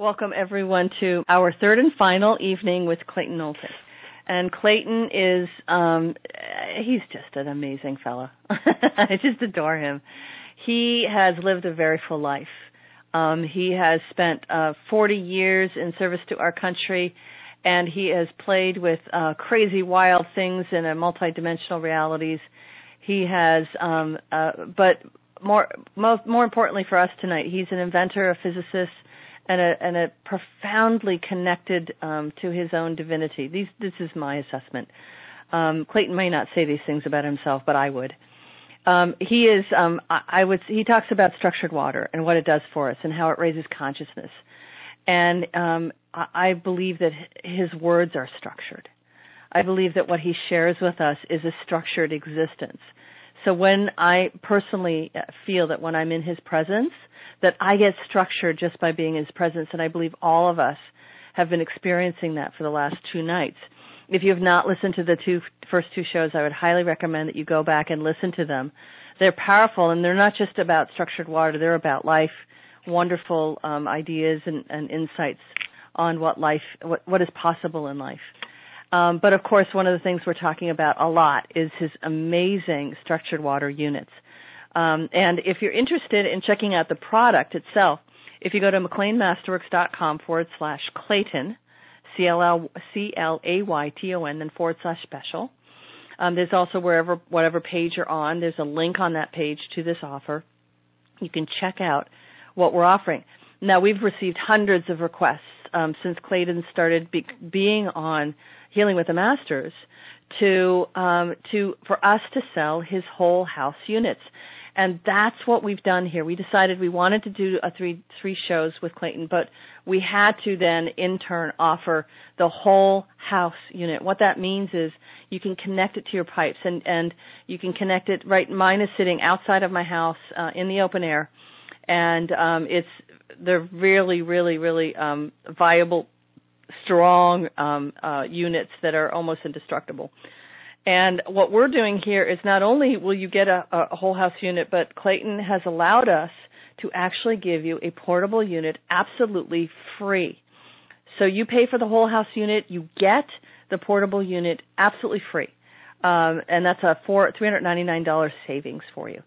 welcome everyone to our third and final evening with Clayton Nolte. And Clayton is, um, he's just an amazing fellow. I just adore him. He has lived a very full life. Um, he has spent uh, 40 years in service to our country, and he has played with uh, crazy, wild things in a multidimensional realities. He has, um, uh, but more, most, more importantly for us tonight, he's an inventor, a physicist, and a, and a profoundly connected um, to his own divinity. These, this is my assessment. Um, Clayton may not say these things about himself, but I would. Um, he is, um, I, I would, he talks about structured water and what it does for us and how it raises consciousness. And um, I, I believe that his words are structured. I believe that what he shares with us is a structured existence. So when I personally feel that when I'm in his presence, that I get structured just by being in his presence, and I believe all of us have been experiencing that for the last two nights. If you have not listened to the two first two shows, I would highly recommend that you go back and listen to them. They're powerful, and they're not just about structured water; they're about life, wonderful um, ideas and, and insights on what life, what, what is possible in life. Um, but of course, one of the things we're talking about a lot is his amazing structured water units. Um, and if you're interested in checking out the product itself, if you go to McLeanMasterworks.com forward slash Clayton, C-L-A-Y-T-O-N, then forward slash special. Um, there's also wherever, whatever page you're on, there's a link on that page to this offer. You can check out what we're offering. Now, we've received hundreds of requests um, since Clayton started be- being on Healing with the Masters to um, to for us to sell his whole house units and that's what we've done here. We decided we wanted to do a three three shows with Clayton, but we had to then in turn offer the whole house unit. What that means is you can connect it to your pipes and and you can connect it right mine is sitting outside of my house uh, in the open air and um it's they're really really really um viable strong um uh units that are almost indestructible. And what we're doing here is not only will you get a, a whole house unit, but Clayton has allowed us to actually give you a portable unit absolutely free. So you pay for the whole house unit, you get the portable unit absolutely free. Um, and that's a four, $399 savings for you.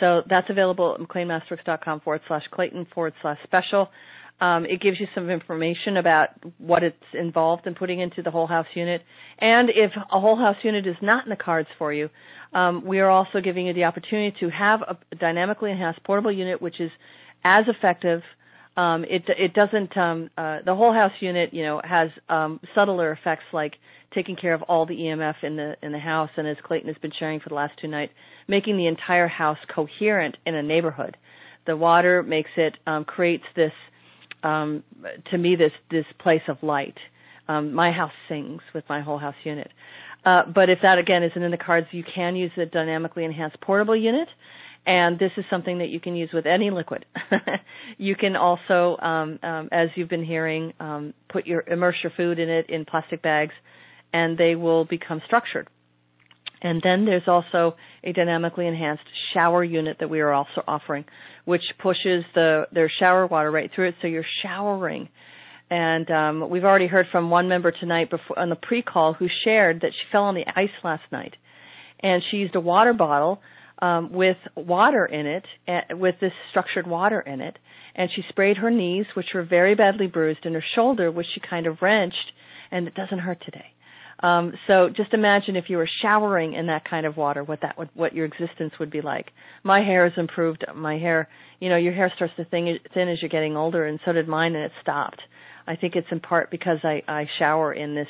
So that's available at McLeanMasterworks.com forward slash Clayton forward slash special. Um, it gives you some information about what it's involved in putting into the whole house unit. And if a whole house unit is not in the cards for you, um, we are also giving you the opportunity to have a dynamically enhanced portable unit, which is as effective. Um, it it doesn't um, uh, the whole house unit, you know, has um, subtler effects like taking care of all the EMF in the in the house, and as Clayton has been sharing for the last two nights, making the entire house coherent in a neighborhood. The water makes it um, creates this um, to me this this place of light. Um, my house sings with my whole house unit. Uh, but if that again isn't in the cards, you can use the dynamically enhanced portable unit, and this is something that you can use with any liquid. you can also, um, um, as you've been hearing, um, put your immerse your food in it in plastic bags, and they will become structured. And then there's also a dynamically enhanced shower unit that we are also offering, which pushes the their shower water right through it, so you're showering. And um, we've already heard from one member tonight before on the pre-call who shared that she fell on the ice last night, and she used a water bottle um, with water in it, uh, with this structured water in it, and she sprayed her knees, which were very badly bruised, and her shoulder, which she kind of wrenched, and it doesn't hurt today. Um, so just imagine if you were showering in that kind of water, what that would, what your existence would be like. My hair has improved. My hair, you know, your hair starts to thin, thin as you're getting older, and so did mine, and it stopped. I think it's in part because I, I shower in this,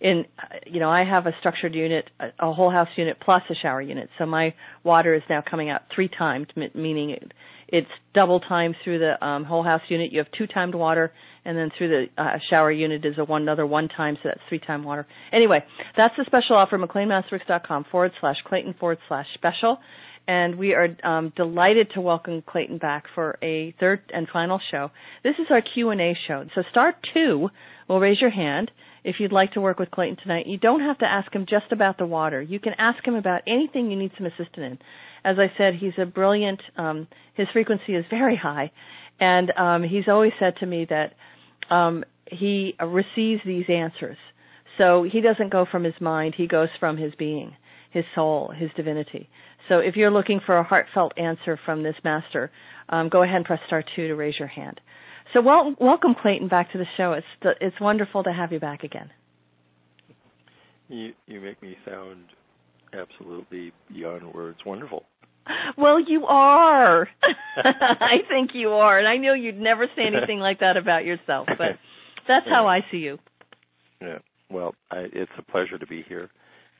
in, you know, I have a structured unit, a, whole house unit plus a shower unit. So my water is now coming out three times, meaning it, it's double time through the um, whole house unit. You have two timed water and then through the uh, shower unit is a one another one time, so that's three time water. Anyway, that's the special offer, McLeanMasterworks.com forward slash Clayton forward slash special. And we are um, delighted to welcome Clayton back for a third and final show. This is our Q&A show. So star two will raise your hand if you'd like to work with Clayton tonight. You don't have to ask him just about the water. You can ask him about anything you need some assistance in. As I said, he's a brilliant, um, his frequency is very high. And um, he's always said to me that um, he receives these answers. So he doesn't go from his mind; he goes from his being, his soul, his divinity. So if you're looking for a heartfelt answer from this master, um, go ahead and press star two to raise your hand. So well, welcome Clayton back to the show. It's it's wonderful to have you back again. You you make me sound absolutely beyond words wonderful. Well, you are. I think you are, and I know you'd never say anything like that about yourself, but that's how I see you. Yeah. Well, I, it's a pleasure to be here,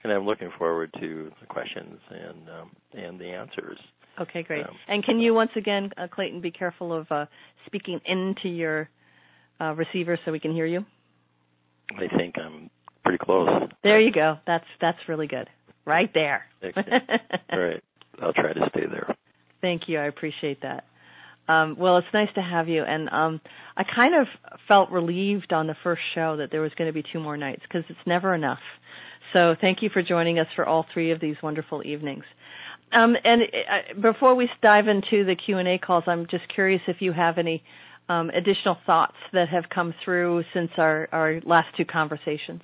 and I'm looking forward to the questions and um, and the answers. Okay, great. Um, and can you once again, uh, Clayton, be careful of uh, speaking into your uh, receiver so we can hear you? I think I'm pretty close. There you go. That's that's really good. Right there. All right. I'll try to stay there. Thank you. I appreciate that. Um, well, it's nice to have you, and um, I kind of felt relieved on the first show that there was going to be two more nights because it's never enough. So thank you for joining us for all three of these wonderful evenings. Um, and uh, before we dive into the Q and A calls, I'm just curious if you have any um, additional thoughts that have come through since our, our last two conversations.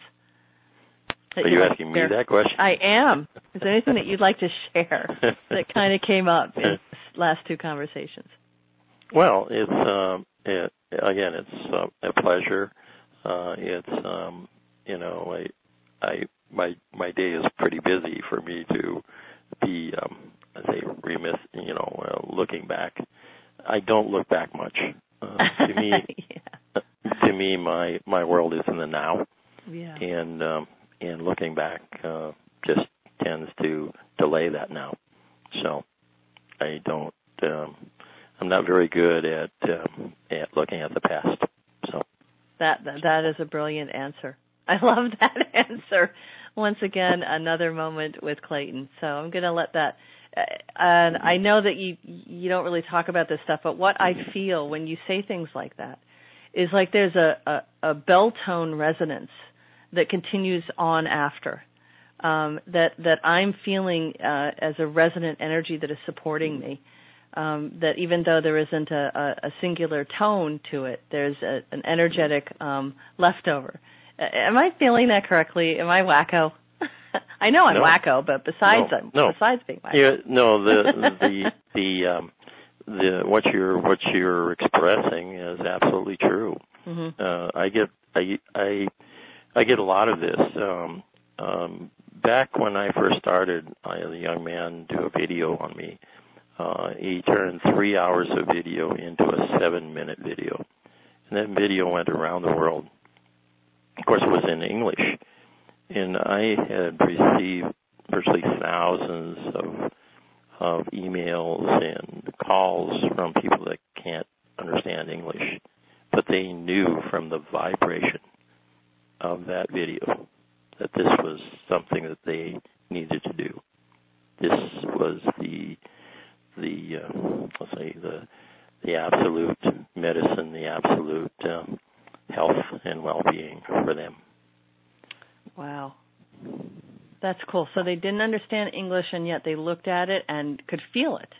Are you asking me that question? I am. Is there anything that you'd like to share that kind of came up in the last two conversations? Well, it's um, it, again, it's uh, a pleasure. Uh, it's um, you know, I, my my day is pretty busy for me to be um, I say remiss. You know, uh, looking back, I don't look back much. Uh, to me, yeah. to me, my my world is in the now. Yeah. And um, and looking back uh, just tends to delay that now. So I don't. Um, I'm not very good at um, at looking at the past. So that that is a brilliant answer. I love that answer. Once again, another moment with Clayton. So I'm going to let that. Uh, and I know that you you don't really talk about this stuff, but what I feel when you say things like that is like there's a a, a bell tone resonance that continues on after. Um, that that I'm feeling uh, as a resonant energy that is supporting me. Um, that even though there isn't a, a, a singular tone to it, there's a, an energetic um, leftover. Am I feeling that correctly? Am I wacko? I know I'm no. wacko, but besides no, no. besides being wacko, yeah, no, the the the um, the what you're what you're expressing is absolutely true. Mm-hmm. Uh, I get I I I get a lot of this. Um, um, back when I first started, I had a young man do a video on me. Uh, he turned three hours of video into a seven-minute video, and that video went around the world. Of course, it was in English, and I had received virtually thousands of of emails and calls from people that can't understand English, but they knew from the vibration of that video that this was something that they needed to do. This was the the uh, let's say the the absolute medicine, the absolute um, health and well-being for them. Wow. That's cool. So they didn't understand English and yet they looked at it and could feel it.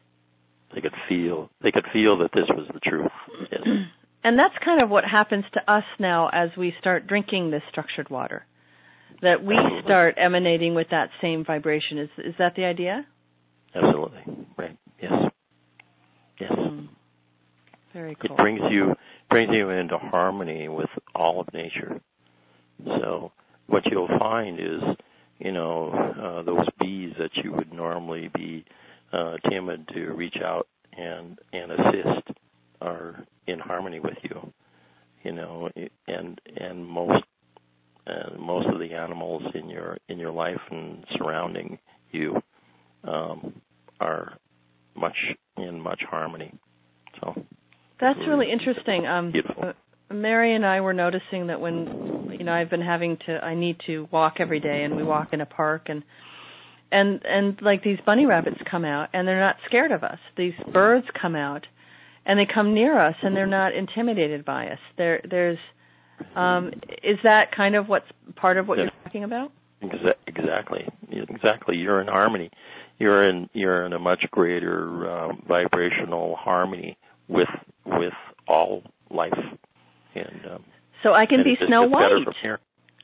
They could feel they could feel that this was the truth. Yes. And that's kind of what happens to us now as we start drinking this structured water. That we start emanating with that same vibration. Is is that the idea? Absolutely. Right. Yes. Yes. Mm. Very cool. It brings you brings you into harmony with all of nature. So what you'll find is, you know, uh, those bees that you would normally be uh, timid to reach out and and assist are in harmony with you. You know, and and most uh, most of the animals in your in your life and surrounding you um, are much in much harmony. So that's really interesting. Um, beautiful. Uh, Mary and I were noticing that when you know I've been having to I need to walk every day and we walk in a park and and and like these bunny rabbits come out and they're not scared of us. These birds come out and they come near us and they're not intimidated by us. There, there's, um, is that kind of what's part of what yeah. you're talking about? Exactly, exactly. You're in harmony. You're in you're in a much greater um, vibrational harmony with with all life. And um, So I can be Snow White.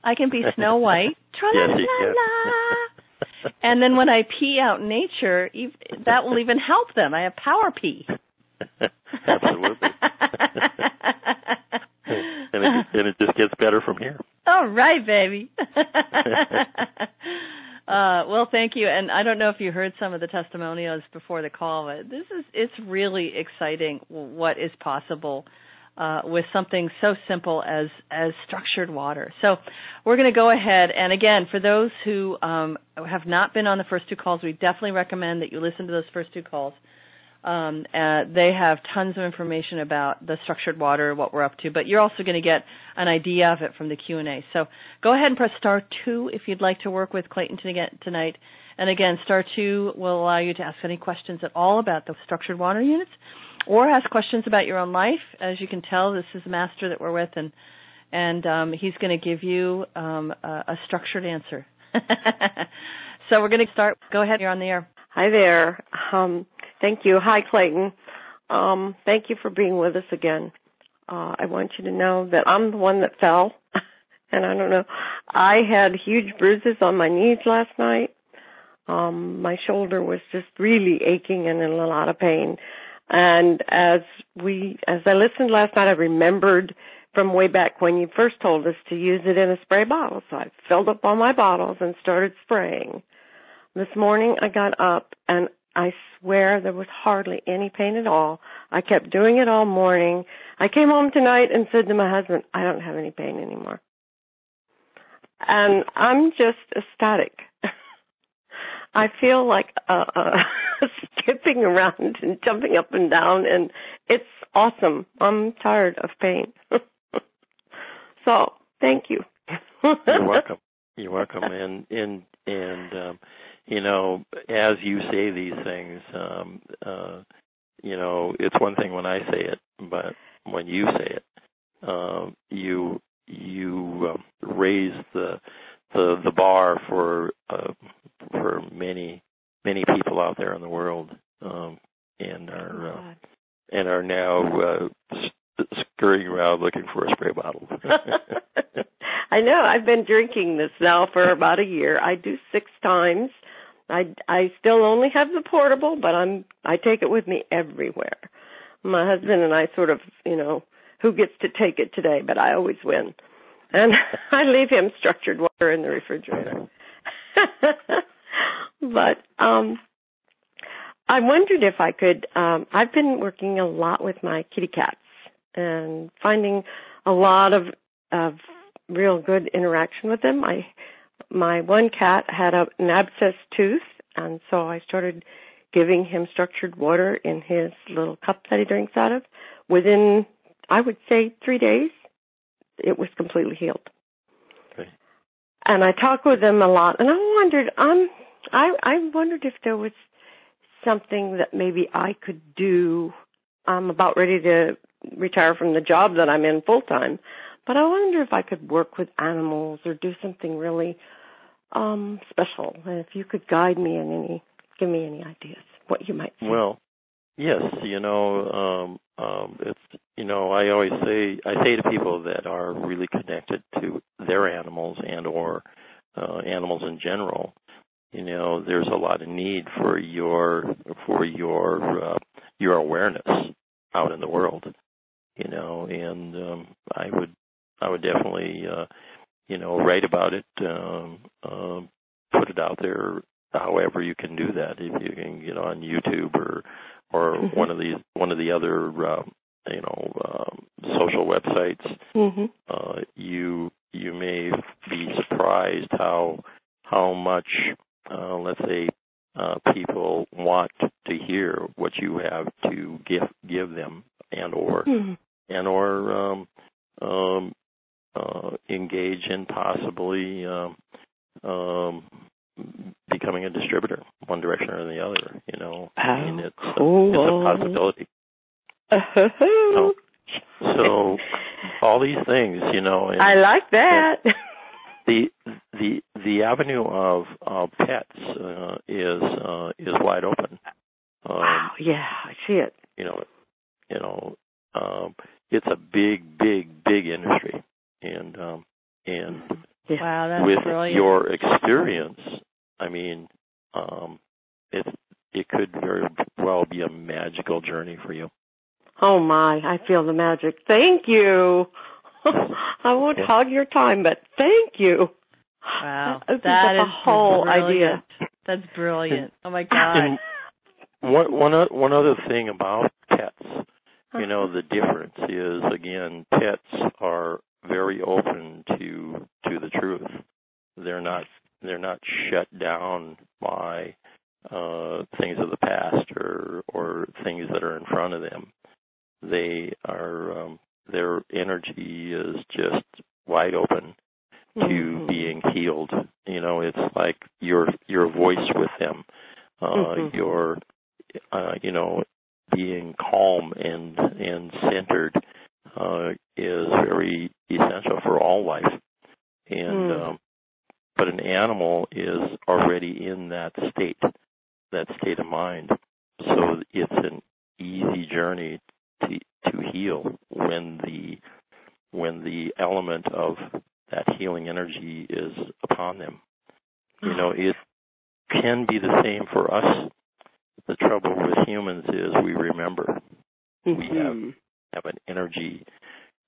I can be Snow White. Yes, Tra-la-la-la. and then when I pee out nature, that will even help them. I have power pee. Absolutely. and it and it just gets better from here. All right, baby. Uh, well, thank you. And I don't know if you heard some of the testimonials before the call, but this is it's really exciting what is possible uh, with something so simple as as structured water. So we're going to go ahead and again, for those who um, have not been on the first two calls, we definitely recommend that you listen to those first two calls. Um, uh, they have tons of information about the structured water, what we're up to, but you're also going to get an idea of it from the Q&A. So go ahead and press star two if you'd like to work with Clayton tonight. And again, star two will allow you to ask any questions at all about the structured water units or ask questions about your own life. As you can tell, this is a Master that we're with, and and um, he's going to give you um, a, a structured answer. so we're going to start. Go ahead. You're on the air. Hi there. Um, thank you. Hi, Clayton. Um, thank you for being with us again. Uh, I want you to know that I'm the one that fell, and I don't know. I had huge bruises on my knees last night. Um, my shoulder was just really aching and in a lot of pain. And as we, as I listened last night, I remembered from way back when you first told us to use it in a spray bottle. So I filled up all my bottles and started spraying. This morning I got up and I swear there was hardly any pain at all. I kept doing it all morning. I came home tonight and said to my husband, I don't have any pain anymore. And I'm just ecstatic. I feel like uh, uh skipping around and jumping up and down and it's awesome. I'm tired of pain. so, thank you. You're welcome. You're welcome. And and and um, you know, as you say these things, um, uh, you know, it's one thing when I say it, but when you say it, uh, you you um, raise the the the bar for uh, for many many people out there in the world, um, and are uh, and are now uh, scurrying around looking for a spray bottle. I know. I've been drinking this now for about a year. I do six times. I I still only have the portable, but I'm I take it with me everywhere. My husband and I sort of, you know, who gets to take it today, but I always win. And I leave him structured water in the refrigerator. but um I wondered if I could um I've been working a lot with my kitty cats and finding a lot of of real good interaction with them. I my one cat had a, an abscess tooth, and so I started giving him structured water in his little cup that he drinks out of. Within, I would say, three days, it was completely healed. Okay. And I talk with them a lot, and I wondered, um, I I wondered if there was something that maybe I could do. I'm about ready to retire from the job that I'm in full time, but I wonder if I could work with animals or do something really um special. And if you could guide me in any, give me any ideas what you might. Well, yes, you know, um, um, it's you know, I always say I say to people that are really connected to their animals and or uh, animals in general. You know, there's a lot of need for your for your uh, your awareness out in the world. You know, and um, I would I would definitely uh, you know write about it, um, um, put it out there. However, you can do that. If you can get on YouTube or or Mhm. one of these one of the other uh, you know um, social websites, Mhm. uh, you you may be surprised how how much uh, let's say uh, people want to hear what you have to give give them and or Mhm. and or um, um, engage in possibly um, um, becoming a distributor, one direction or the other. You know, I mean, it's a, it's a possibility. So, so all these things, you know, and I like that. the the the avenue of of pets uh, is uh, is wide open. Um, wow. Yeah, I see it. you know, you know, um, it's a big, big, big industry. Um, and wow, that's with brilliant. your experience, I mean, um, it it could very well be a magical journey for you. Oh my, I feel the magic. Thank you. I won't Yeah. hog your time, but thank you. Wow, That opens that a whole brilliant. idea. That's brilliant. Oh my god. And one one o- one other thing about pets, you know, the difference is again, pets are very open to to the truth. They're not they're not shut down by uh things of the past or or things that are in front of them. They are um their energy is just wide open to Mhm. being healed. You know, it's like your your voice with them, uh, Mhm. your uh, you know being calm and and centered uh, is very essential for all life. And Mm. um, but an animal is already in that state, that state of mind. So it's an easy journey to to heal when the when the element of that healing energy is upon them. You know, it can be the same for us. The trouble with humans is we remember we have Mhm. Have an energy,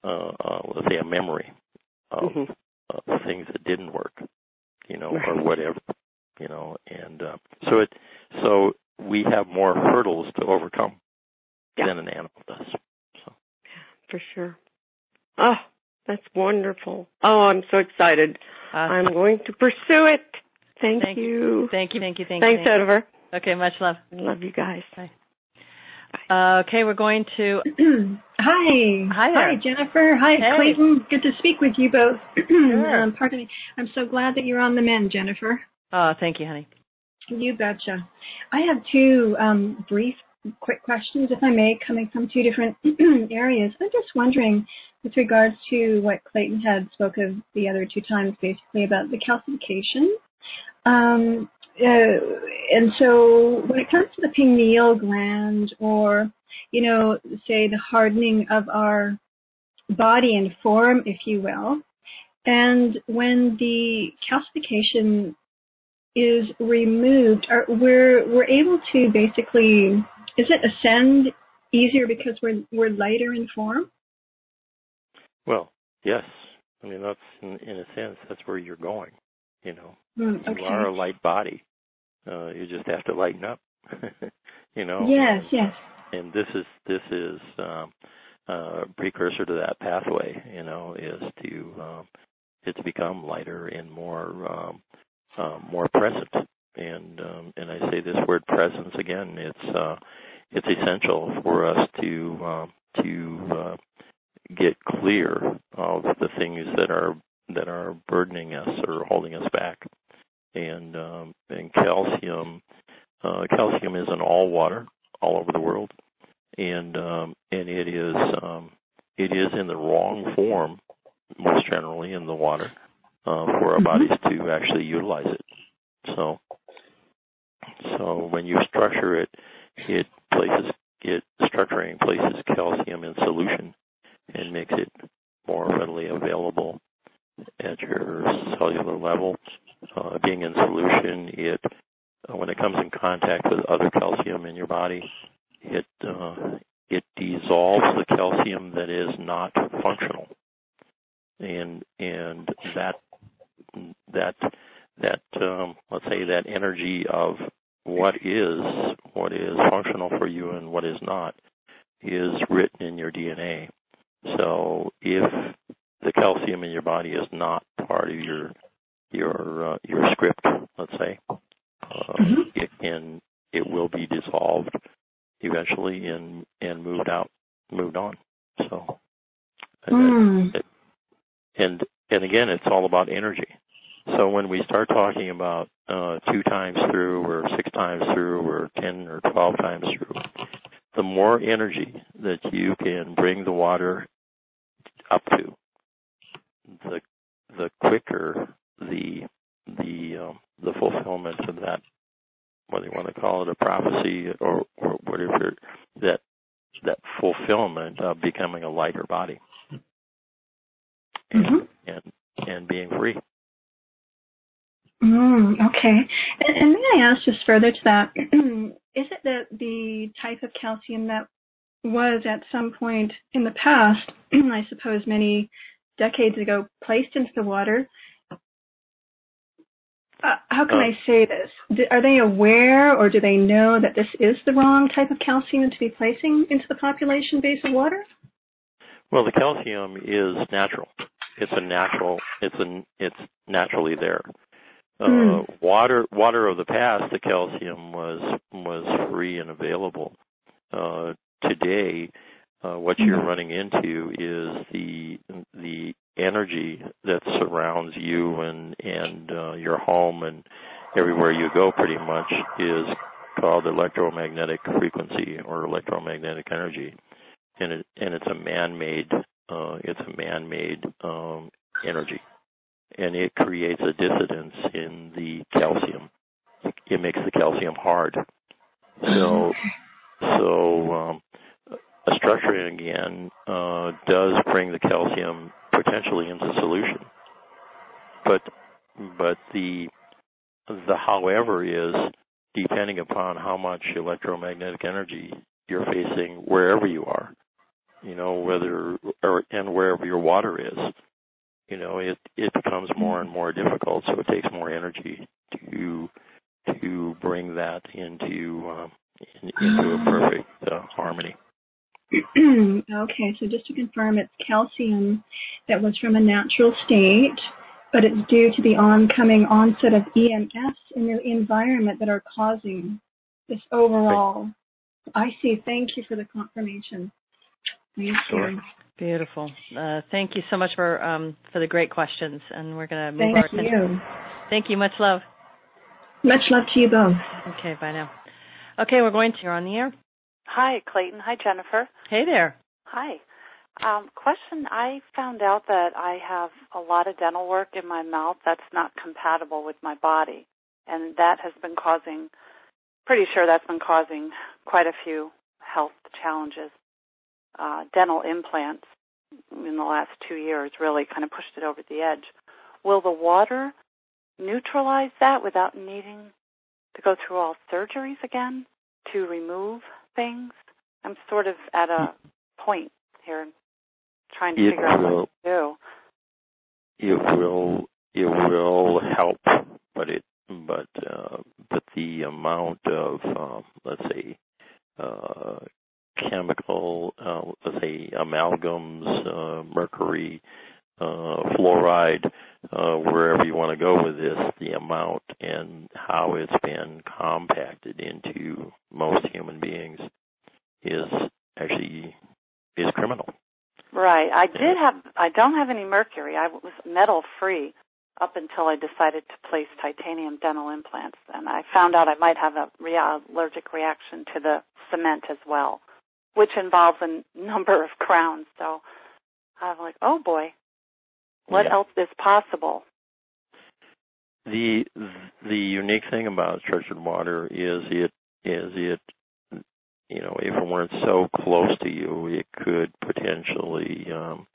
uh, uh, let's say a memory of Mhm. uh, things that didn't work, you know, or whatever, you know, and uh, so it so we have more hurdles to overcome Yeah. than an animal does. So Yeah, For sure. Oh, that's wonderful. Oh, I'm so excited. Awesome. I'm going to pursue it. Thank, Thank you. Thank you, thank you, thank Thanks, you. thank Edward. Okay, much love. Love you guys. Uh, okay, we're going to. Hi. Hi. Hi, Jennifer. Hi, Hey. Clayton. Good to speak with you both. Sure. um, pardon me. I'm so glad that you're on the mend, Jennifer. Oh, thank you, honey. You betcha. I have two um, brief, quick questions, if I may, coming from two different areas. I'm just wondering, with regards to what Clayton had spoke of the other two times, basically about the calcification. Um, uh, Uh, and so, when it comes to the pineal gland, or you know, say the hardening of our body and form, if you will, and when the calcification is removed, are, we're we're able to basically is it ascend easier because we're we're lighter in form? well, yes, I mean that's in, in a sense that's where you're going. You know, Mm, you are a light body. Uh, you just have to lighten up. you know. Yes, yes. and this is this is um, uh, precursor to that pathway. You know, is to um, it's become lighter and more um, uh, more present. And um, and I say this word presence again. It's uh, it's essential for us to um, to uh, get clear of the things that are that are burdening us or holding us back. And um, and calcium uh, calcium is in all water all over the world and um, and it is um, it is in the wrong form most generally in the water uh, for our Mhm. bodies to actually utilize it. So so when you structure it, it places it structuring places calcium in solution and makes it more readily available at your cellular level. Uh, being in solution, it uh, when it comes in contact with other calcium in your body, it uh, it dissolves the calcium that is not functional, and and that that that um, let's say that energy of what is what is functional for you and what is not is written in your DNA. So if the calcium in your body is not part of your your uh, your script, let's say, uh, Mhm. it can it will be dissolved eventually and and moved out moved on. So and, Mm. and and again, it's all about energy. So when we start talking about uh, two times through, or six times through, or ten or twelve times through, the more energy that you can bring the water up to, the the quicker the the um, the fulfillment of that, whether you want to call it a prophecy or or whatever, that that fulfillment of becoming a lighter body. And, Mhm. and and being free. Mm, okay. And, and may I ask just further to that, is it that the type of calcium that was at some point in the past, I suppose many decades ago, placed into the water, uh, how can uh, I say this? are they aware or do they know that this is the wrong type of calcium to be placing into the population base of water? Well, the calcium is natural. It's a natural. It's a. It's naturally there. Uh, mm. Water, water of the past, the calcium was was free and available. Uh, today, uh, what you're running into is the the energy that surrounds you and and uh, your home and everywhere you go pretty much is called electromagnetic frequency or electromagnetic energy. And it and it's a man-made uh, it's a man-made um, energy. And it creates a dissonance in the calcium. It makes the calcium hard. So so um, structuring again uh, does bring the calcium potentially into solution. But but the the however is depending upon how much electromagnetic energy you're facing wherever you are. You know, whether or and wherever your water is. You know, it it becomes more and more difficult, so it takes more energy to to bring that into um, in, into a perfect uh, harmony. okay, so just to confirm, it's calcium that was from a natural state, but it's due to the oncoming onset of EMFs in the environment that are causing this overall. I see. Thank you for the confirmation. Thank sure. you. Beautiful. Uh, thank you so much for um, for the great questions, and we're going to move on thank our attention. You. Thank you. Much love. Much love to you both. Okay. Bye now. Okay, we're going to. You're on the air. Hi, Clayton. Hi, Jennifer. Hey there. Hi. Um, question I found out that I have a lot of dental work in my mouth that's not compatible with my body. And that has been causing, pretty sure that's been causing quite a few health challenges. Uh, dental implants in the last two years really kind of pushed it over the edge. Will the water neutralize that without needing to go through all surgeries again to remove things? I'm sort of at a point here trying to it figure out will, what to do. It will it will help, but it but uh, but the amount of um, let's say uh, chemical uh, let's say amalgams, uh, mercury, fluoride, uh, wherever you want to go with this, the amount and how it's been compacted into most human beings is actually is criminal. Right. I did have. I don't have any mercury. I was metal free up until I decided to place titanium dental implants, and I found out I might have a rea- allergic reaction to the cement as well, which involves a number of crowns. So I'm like, oh boy, what yeah. else is possible? The the unique thing about structured water is it is it you know if it weren't so close to you, it could potentially um,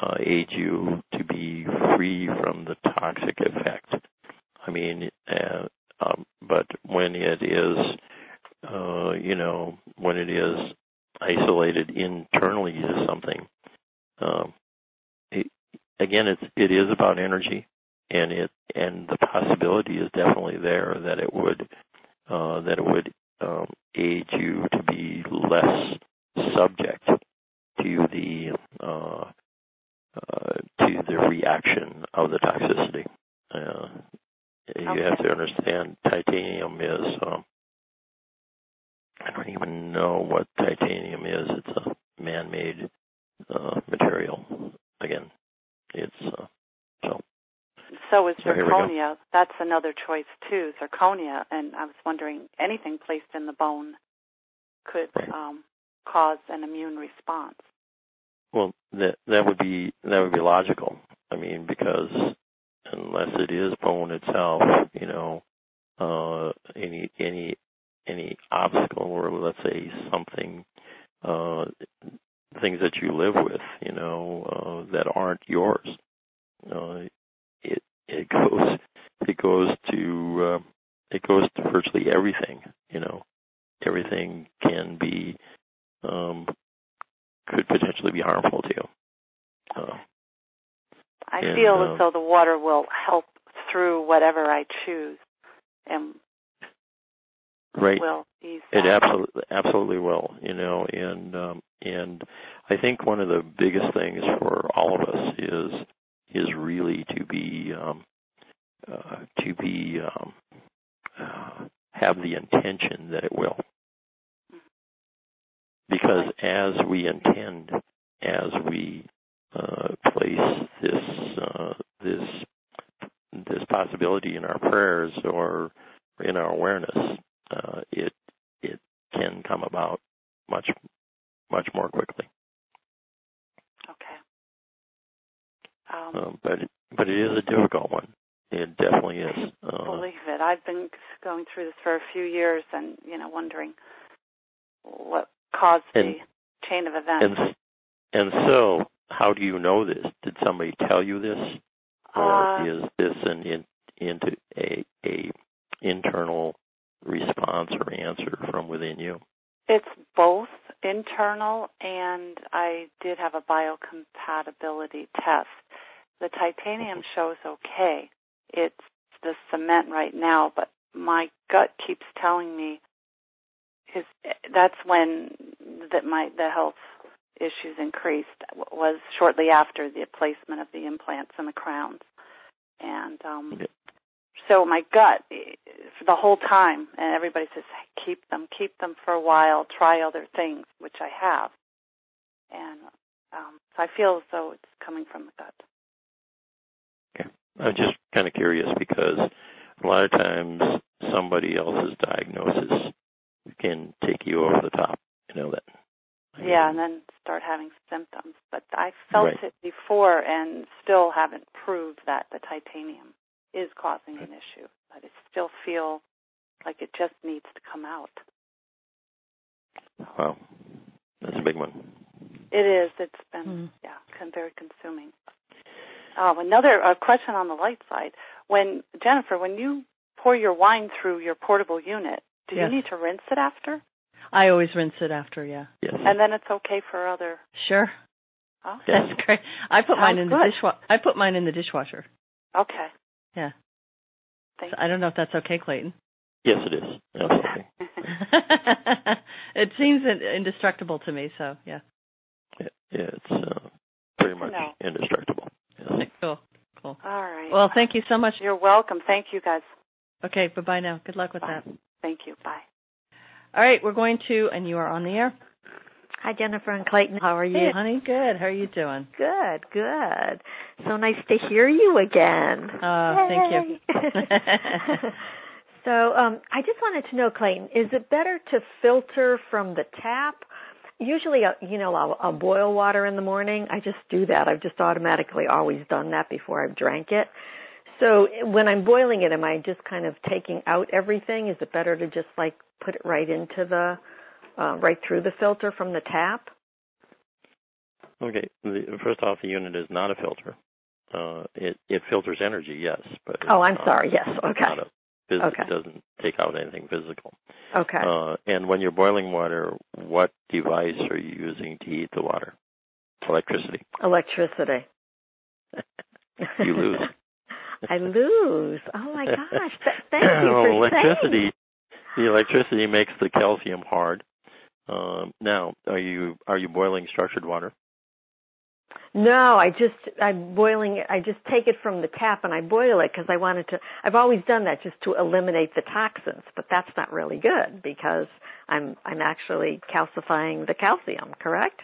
uh, aid you to be free from the toxic effect. I mean, uh, um, but when it is, uh, you know, when it is isolated internally to something, um, again, it's it is about energy, and it and the possibility is definitely there that it would uh, that it would um, aid you to be less subject to the uh, uh, to the reaction of the toxicity. Uh, you have to understand titanium is. Um, I don't even know what titanium is. It's a man-made uh, material. Again, it's uh, so. So is zirconia. That's another choice too, zirconia. And I was wondering, anything placed in the bone could right. um, cause an immune response. Well, that that would be that would be logical. I mean, because unless it is bone itself, you know, uh, any any any obstacle or let's say something uh, things that you live with, you know, uh, that aren't yours. Uh, it it goes it goes to uh, it goes to virtually everything. You know, everything can be um, could potentially be harmful to you. Uh, I and, feel uh, as though the water will help through whatever I choose, and right will ease that. it absolutely absolutely will. You know, and um, and I think one of the biggest things for all of us is is really to be um, uh, to be um, uh, have the intention that it will, because as we intend, as we uh, place this uh, this this possibility in our prayers or in our awareness, uh, it it can come about much much more quickly. Okay. Um, Um, but it, but it is a difficult one. It definitely is. Uh, believe it. I've been going through this for a few years, and you know, wondering what caused And- the chain of events. and and so, how do you know this? Did somebody tell you this, or Uh, is this an in, into a a internal response or answer from within you? It's both internal and I did have a biocompatibility test. The titanium shows okay. It's the cement right now, but my gut keeps telling me his that's when that my the health issues increased was shortly after the placement of the implants and the crowns. And um. So my gut for the whole time and everybody says keep them keep them for a while try other things which i have and um so i feel as though it's coming from the gut Okay. I'm just kind of curious because a lot of times somebody else's diagnosis can take you over the top. You know that. yeah and then start having symptoms but i felt Right. it before and still haven't proved that the titanium is causing an issue but i still feel like it just needs to come out Wow, that's a big one. It is. It's been Mm. yeah, con- very consuming. Um, another uh, question on the light side: When Jennifer, when you pour your wine through your portable unit, do Yes. you need to rinse it after? I always rinse it after, yeah. Yes. And then it's okay for other. Sure. Oh, Yeah. That's great. I put mine Sounds in the good. dishwasher. I put mine in the dishwasher. okay. Yeah. Thank So I don't know if that's okay, Clayton. Yes, it is. Absolutely. it seems indestructible to me, so yeah. It, it's uh, pretty much No. indestructible. Yes. Cool. Cool. All right. Well, thank you so much. you're welcome. Thank you, guys. Okay, bye bye now. Good luck with Bye. that. Thank you. Bye. All right, we're going to, and you are on the air. Hi, Jennifer and Clayton. How are you? Hey, honey, good. How are you doing? Good, good. So nice to hear you again. Uh, thank you. So, um, I just wanted to know, Clayton, is it better to filter from the tap? Usually, uh, you know, I'll, I'll boil water in the morning. I just do that. I've just automatically always done that before I've drank it. So when I'm boiling it, am I just kind of taking out everything? Is it better to just like put it right into the, uh, right through the filter from the tap? Okay. The, first off, the unit is not a filter. Uh, it it filters energy, yes, but Oh, I'm not- sorry. Yes. it's Okay. Not a, phys- Okay. It doesn't take out anything physical. Okay. Uh, and when you're boiling water, what device are you using to heat the water? Electricity. Electricity. You lose. I lose. Oh my gosh. Th- thank you for electricity. saying. The electricity makes the calcium hard. Um, now, are you are you boiling structured water? No, I just I'm boiling it. I just take it from the tap and I boil it because I wanted to. I've always done that just to eliminate the toxins, but that's not really good because I'm I'm actually calcifying the calcium. Correct?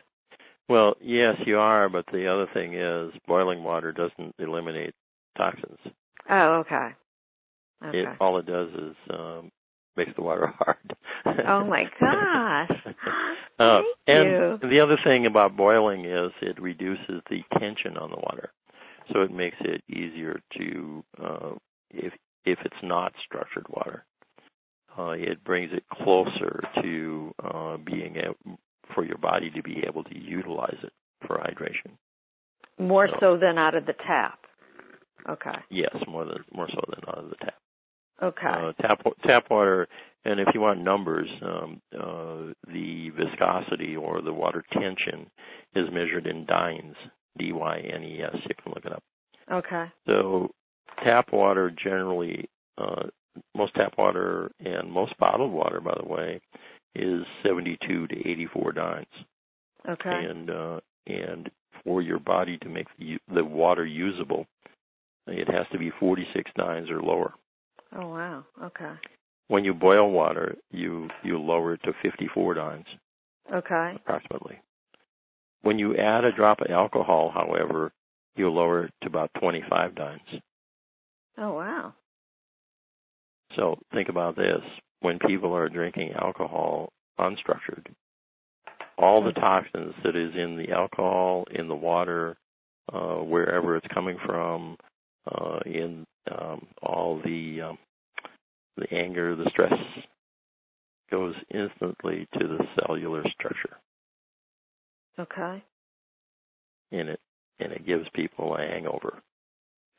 Well, yes, you are, but the other thing is boiling water doesn't eliminate toxins. Oh, okay. Okay. It all it does is um, makes the water hard. oh my gosh. Uh, Thank and you. the other thing about boiling is it reduces the tension on the water, so it makes it easier to uh, if if it's not structured water. Uh, it brings it closer to uh, being a, for your body to be able to utilize it for hydration. More No. so than out of the tap. Okay. Yes, more than more so than out of the tap. Okay. Uh, tap tap water, and if you want numbers, um, uh, the viscosity or the water tension is measured in dynes, D-Y-N-E-S. You can look it up. Okay. So tap water generally, uh, most tap water and most bottled water, by the way, is 72 to 84 dynes. Okay. And uh, and for your body to make the, the water usable, it has to be 46 dynes or lower. Oh wow. Okay. When you boil water, you you lower it to 54 dynes Okay. approximately. When you add a drop of alcohol, however, you lower it to about 25 dynes. Oh wow. So think about this. When people are drinking alcohol unstructured, all the toxins that is in the alcohol, in the water, uh, wherever it's coming from, uh, in um, all the um, the anger, the stress, goes instantly to the cellular structure, Okay. and it and it gives people a hangover,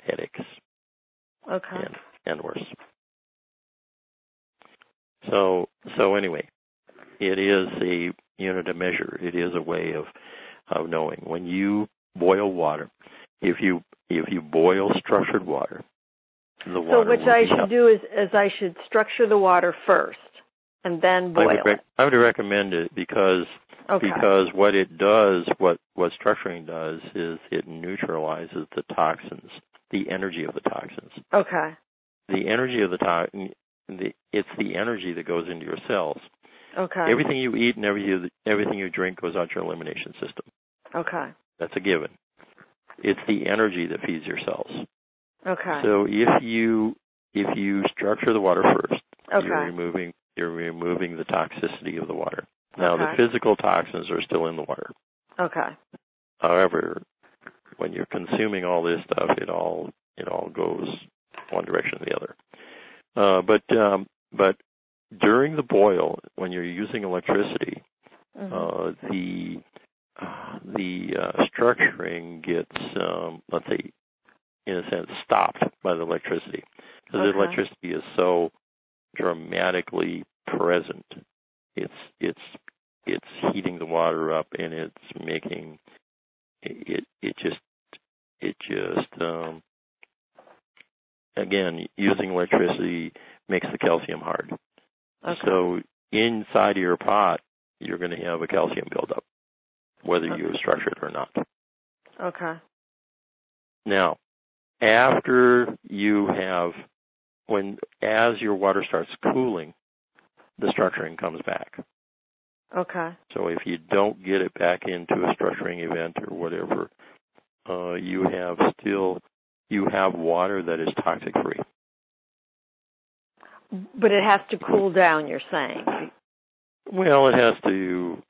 headaches, Okay. and and worse. So so anyway, it is a unit of measure. It is a way of of knowing when you boil water. If you if you boil structured water, the So what I should hel- do is, is I should structure the water first and then I boil would, rec- it. I would recommend it because Okay. because what it does, what what structuring does, is it neutralizes the toxins, the energy of the toxins. Okay. The energy of the toxin, the, it's the energy that goes into your cells. Okay. Everything you eat and every, everything you drink goes out your elimination system. Okay. That's a given. It's the energy that feeds your cells. Okay. So if you if you structure the water first, Okay. you're removing you're removing the toxicity of the water. Now Okay. the physical toxins are still in the water. Okay. However, when you're consuming all this stuff, it all it all goes one direction or the other. Uh, but um, but during the boil, when you're using electricity, Mhm. uh, the uh, the uh, structuring gets um, let's say in a sense stopped by the electricity because Okay. the electricity is so dramatically present. It's it's it's heating the water up and it's making it it just it just um again using electricity makes the calcium hard. Okay. So inside of your pot you're going to have a calcium buildup whether you Okay. structure it or not. Okay. Now, after you have, when as your water starts cooling, the structuring comes back. Okay. So if you don't get it back into a structuring event or whatever, uh, you have still you have water that is toxic free. But it has to cool down, you're saying. Well, it has to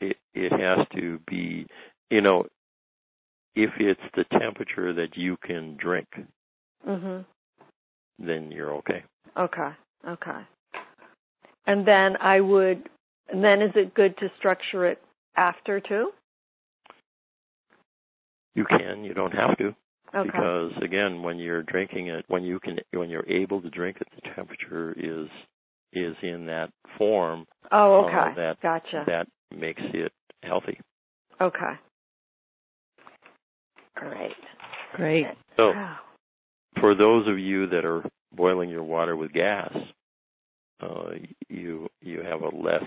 it, it has to be you know if it's the temperature that you can drink, Mhm. then you're okay. Okay. Okay. And then I would and then is it good to structure it after too? You can, you don't have to. Okay. because again when you're drinking it when you can when you're able to drink it the temperature is is in that form oh, uh, okay. that gotcha. that makes it healthy Okay. Great. Great. so Wow. for those of you that are boiling your water with gas uh, you you have a less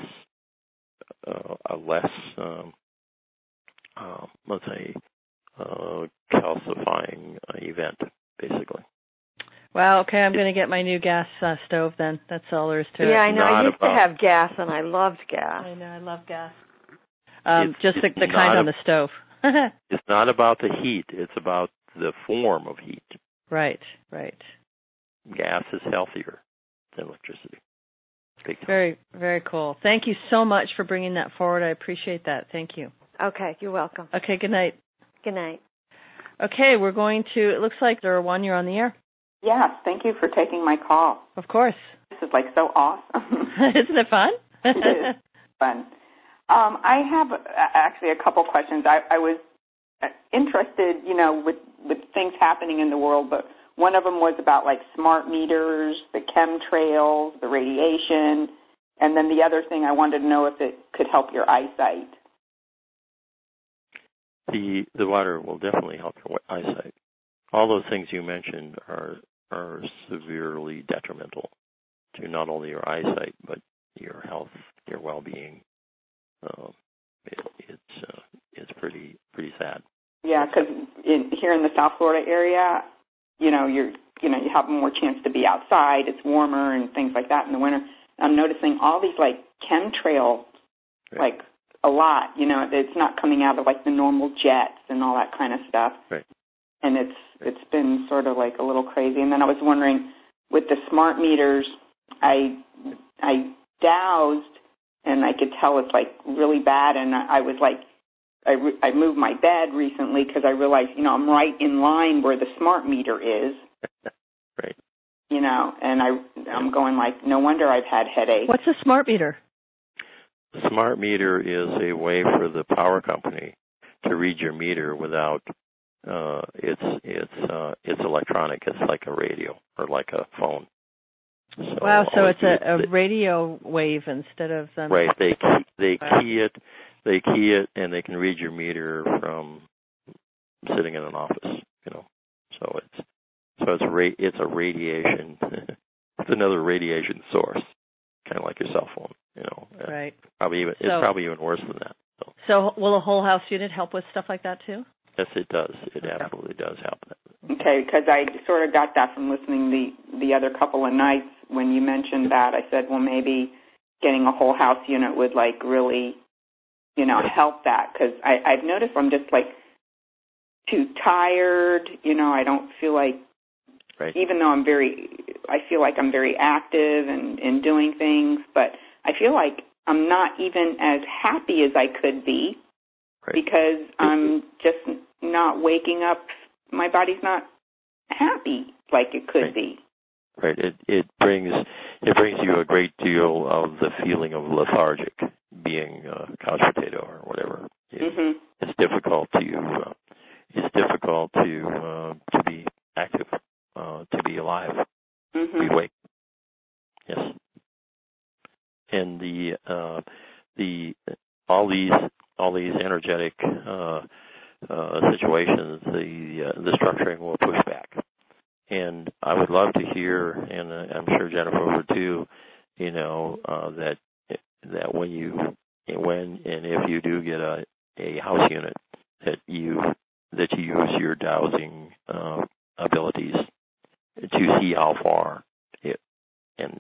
uh, a less um, um, let's say uh, calcifying uh, event basically Wow. Okay, I'm going to get my new gas uh, stove then. That's all there is to Yeah, it. Yeah, I know. I used about- to have gas and I loved gas. I know. I love gas. Um, It's- just the, it's the kind not on a- the stove. it's not about the heat it's about the form of heat right. Right. gas is healthier than electricity. Very, very cool. Thank you so much for bringing that forward. I appreciate that. Thank you. Okay, you're welcome. Okay. Good night. Good night. Okay, we're going to. It looks like there are one. You're on the air. Yes, thank you for taking my call. Of course. This is like so awesome. Isn't it fun? It is. Fun. Um, I have uh, actually a couple questions. I, I was uh, interested, you know, with with things happening in the world, but one of them was about like smart meters, the chemtrails, the radiation, and then the other thing I wanted to know if it could help your eyesight. The the water will definitely help your eyesight. All those things you mentioned are are severely detrimental to not only your eyesight but your health, your well-being. It's uh, it's pretty pretty sad. Yeah, because in, here in the South Florida area, you know, you're you know you have more chance to be outside. It's warmer and things like that in the winter. I'm noticing all these like chemtrail, Right. like a lot. You know, it's not coming out of like the normal jets and all that kind of stuff. Right. And it's Right. it's been sort of like a little crazy. And then I was wondering, with the smart meters, I I dowsed and I could tell it's like really bad. And I, I was like, I re- I moved my bed recently because I realized, you know, I'm right in line where the smart meter is. Right. You know, and I I'm going like, no wonder I've had headaches. What's a smart meter? The smart meter is a way for the power company to read your meter without uh it's it's uh it's electronic. It's like a radio or like a phone. So wow, so it's a, a radio wave instead of them. right. They key, they Wow. key it they key it and they can read your meter from sitting in an office, you know. So it's so it's a ra- it's a radiation it's another radiation source. Kind of like your cell phone, you know. Uh, Right. Probably even So- it's probably even worse than that. So So will a whole house unit help with stuff like that too? Yes, it does. It absolutely does help. Okay, because I sort of got that from listening the the other couple of nights when you mentioned that. I said, well, maybe getting a whole house unit would like really, you know, help that because I I've noticed I'm just like too tired. You know, I don't feel like Right. even though I'm very, I feel like I'm very active and and doing things, but I feel like I'm not even as happy as I could be Right. because I'm just not waking up. My body's not happy like it could Right. be. Right. It it brings it brings you a great deal of the feeling of lethargic, being a couch potato or whatever. It, hmm It's difficult to uh, it's difficult to uh, to be active, uh, to be alive, to be awake. Yes. And the uh, the all these all these energetic uh, uh, situations, the uh, the structuring will push back. And I would love to hear, and uh, I'm sure Jennifer would too, you know, uh, that that when you when and if you do get a a house unit, that you that you use your dowsing uh, abilities to see how far it and,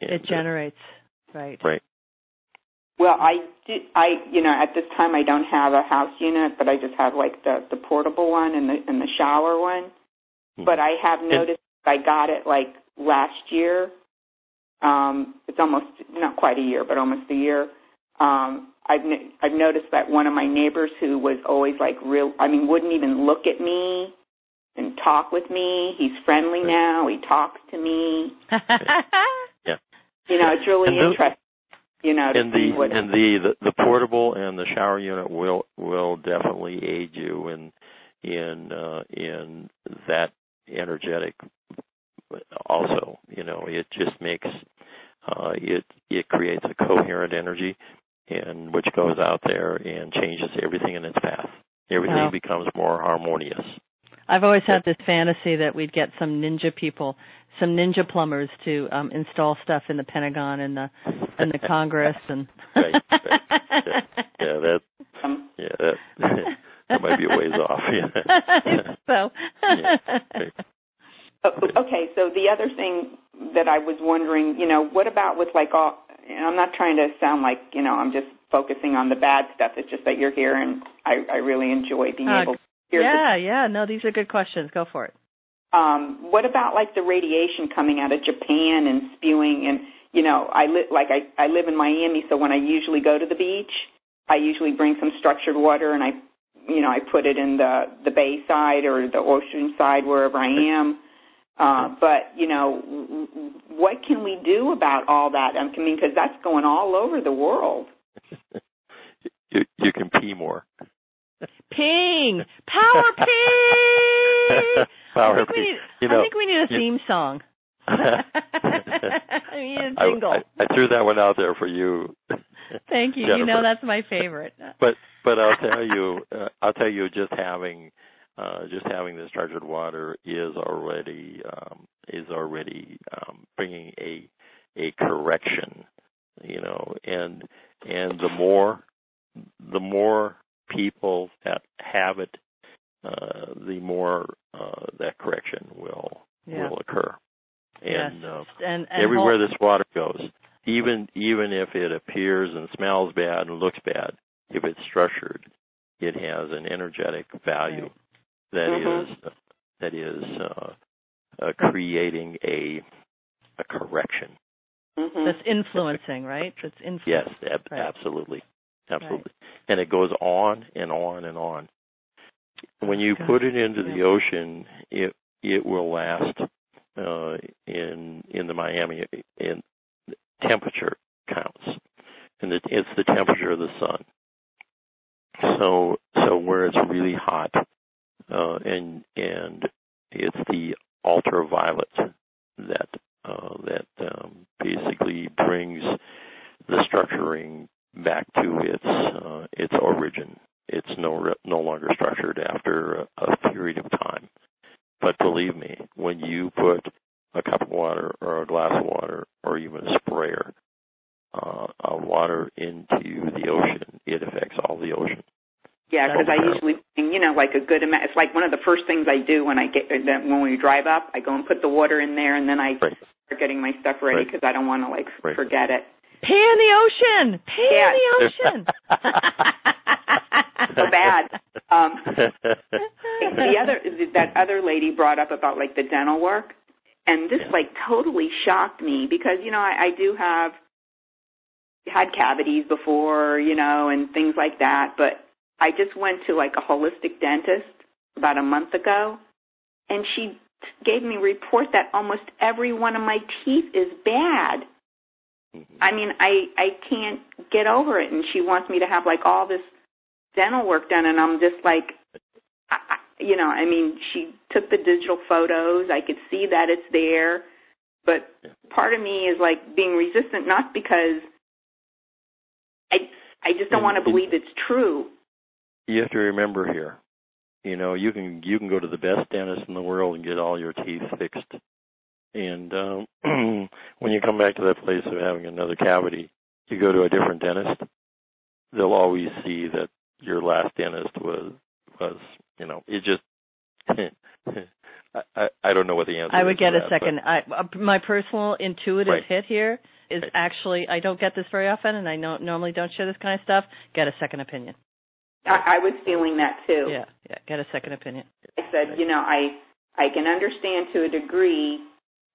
and It generates. Right. right Well, I do. I you know at this time I don't have a house unit, but I just have like the the portable one and the and the shower one. But I have noticed I got it like last year. Um, it's almost not quite a year, but almost a year. Um, I've I've noticed that one of my neighbors who was always like real, I mean, wouldn't even look at me and talk with me. He's friendly now. He talks to me. yeah You know, it's really the- interesting. You know, and the what. and the, the the portable and the shower unit will will definitely aid you in in uh, in that energetic also you know it just makes uh, it it creates a coherent energy and which goes out there and changes everything in its path everything Wow. becomes more harmonious I've always had this fantasy that we'd get some ninja people, some ninja plumbers to um install stuff in the Pentagon and the and the Congress and Right, right. Yeah, yeah that um, yeah that that might be a ways off yeah so Yeah, right. Oh, Okay, so the other thing that I was wondering, you know, what about with like all, and I'm not trying to sound like, you know, I'm just focusing on the bad stuff. It's just that you're here and I, I really enjoy being Uh, able to hear yeah, yeah, no, these are good questions. Go for it. um, what about like the radiation coming out of Japan and spewing and, you know, I li- like I, I live in Miami, so when I usually go to the beach, I usually bring some structured water and I, you know, I put it in the, the bay side or the ocean side, wherever I am. Uh, but you know, w- w- what can we do about all that? I mean, because that's going all over the world. you you can pee more. Ping! Power ping! Power I think, we ping. need, You know, I think we need a you- theme song. I need a I, jingle. I, I threw that one out there for you. Thank you. You know that's my favorite. but but I'll tell you, uh, I'll tell you, just having uh, just having this structured water is already um, is already um, bringing a a correction, you know, and and the more the more people that have it, uh, the more uh, that correction will Yeah. will occur. And yes. uh, and, and everywhere whole- this water goes, even even if it appears and smells bad and looks bad, if it's structured, it has an energetic value that Mhm. is that is uh, uh, creating a a correction. Mhm. that's influencing, right? That's influencing. Yes, ab- Right. absolutely, absolutely, and it goes on and on and on. When you Okay. put it into the ocean, it it will last uh, in in the Miami in temperature counts, and it, it's the temperature of the sun. So so where it's really hot, uh, and and it's the ultraviolet that uh, that um, basically brings the structuring back to its uh, its origin. It's no re- no longer structured after a, a period of time. But believe me, when you put a cup of water or a glass of water or even a sprayer uh, of water into the ocean, it affects all the ocean. Yeah, because I usually, you know, like a good amount. It's like one of the first things I do when I get when we drive up. I go and put the water in there, and then I Right. start getting my stuff ready Right. because I don't want to like Right. forget it. Pee in the ocean. Pee Yeah. in the ocean. So bad. Um, the other that other lady brought up about like the dental work, and this Yeah. like totally shocked me because you know I, I do have had cavities before, you know, and things like that, but I just went to like a holistic dentist about a month ago, and she gave me a report that almost every one of my teeth is bad. Mm-hmm. I mean, I I can't get over it, and she wants me to have like all this dental work done, and I'm just like, I, I, you know, I mean, she took the digital photos. I could see that it's there, but part of me is like being resistant, not because I I just don't And- want to believe it's true. you have to remember here, you know, you can you can go to the best dentist in the world and get all your teeth fixed, and um, when you come back to that place of having another cavity, you go to a different dentist. They'll always see that your last dentist was was you know it just. I, I I don't know what the answer. Is. I would is get to a that, second. I, uh, my personal intuitive Right. hit here is Right. actually I don't get this very often, and I know, normally don't share this kind of stuff. Get a second opinion. I, I was feeling that too. Yeah, yeah. Get a second opinion. I said, you know, I I can understand to a degree,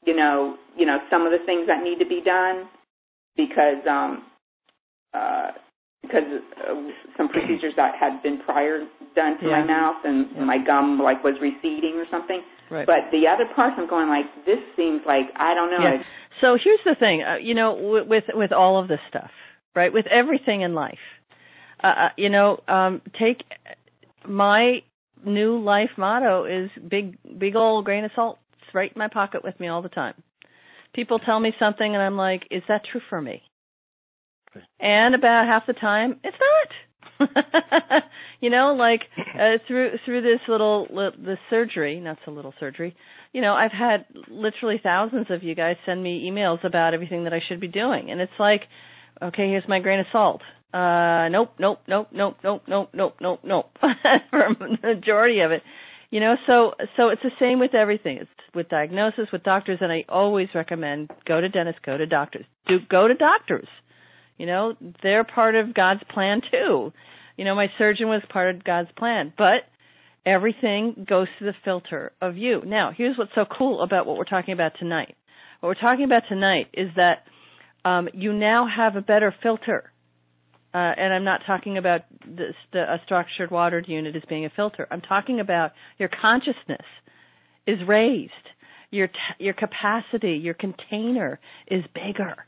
you know, you know some of the things that need to be done because um uh because uh, some procedures that had been prior done to Yeah. my mouth and Yeah. my gum like was receding or something. Right. But the other parts, I'm going like, this seems like I don't know. Yeah. So here's the thing, uh, you know, w- with with all of this stuff, right? With everything in life, uh, uh, you know, um, take my new life motto is big big old grain of salt. It's right in my pocket with me all the time. People tell me something, and I'm like, is that true for me? And about half the time, it's not. you know, like uh, through through this little li- this surgery, not so little surgery. You know, I've had literally thousands of you guys send me emails about everything that I should be doing, and it's like, okay, here's my grain of salt. Uh, nope, nope, nope, nope, nope, nope, nope, nope, nope. For the majority of it, you know. So so it's the same with everything. It's with diagnosis, with doctors, and I always recommend go to dentists, go to doctors, do go to doctors. You know, they're part of God's plan too. You know, my surgeon was part of God's plan, but everything goes through the filter of you. Now, here's what's so cool about what we're talking about tonight. What we're talking about tonight is that um, you now have a better filter. Uh, and I'm not talking about this, the, a structured watered unit as being a filter. I'm talking about your consciousness is raised. Your t- your capacity, your container is bigger.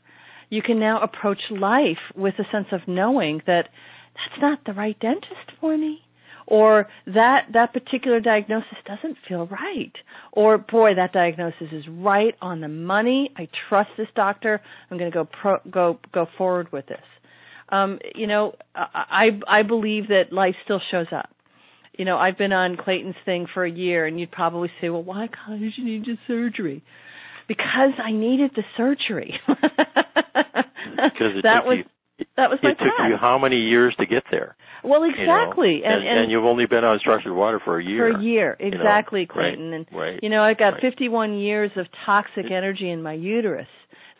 You can now approach life with a sense of knowing that that's not the right dentist for me or that that particular diagnosis doesn't feel right or boy that diagnosis is right on the money i trust this doctor i'm going to go pro, go go forward with this um you know i i believe that life still shows up you know i've been on clayton's thing for a year and you'd probably say well why did you need the surgery because i needed the surgery because that was you, that was my it took path. you how many years to get there well, exactly, you know? and, and, and, you've only been on structured water for a year. For a year, exactly, you know? Clayton. Right, and right, you know, i've got right. 51 years of toxic energy in my uterus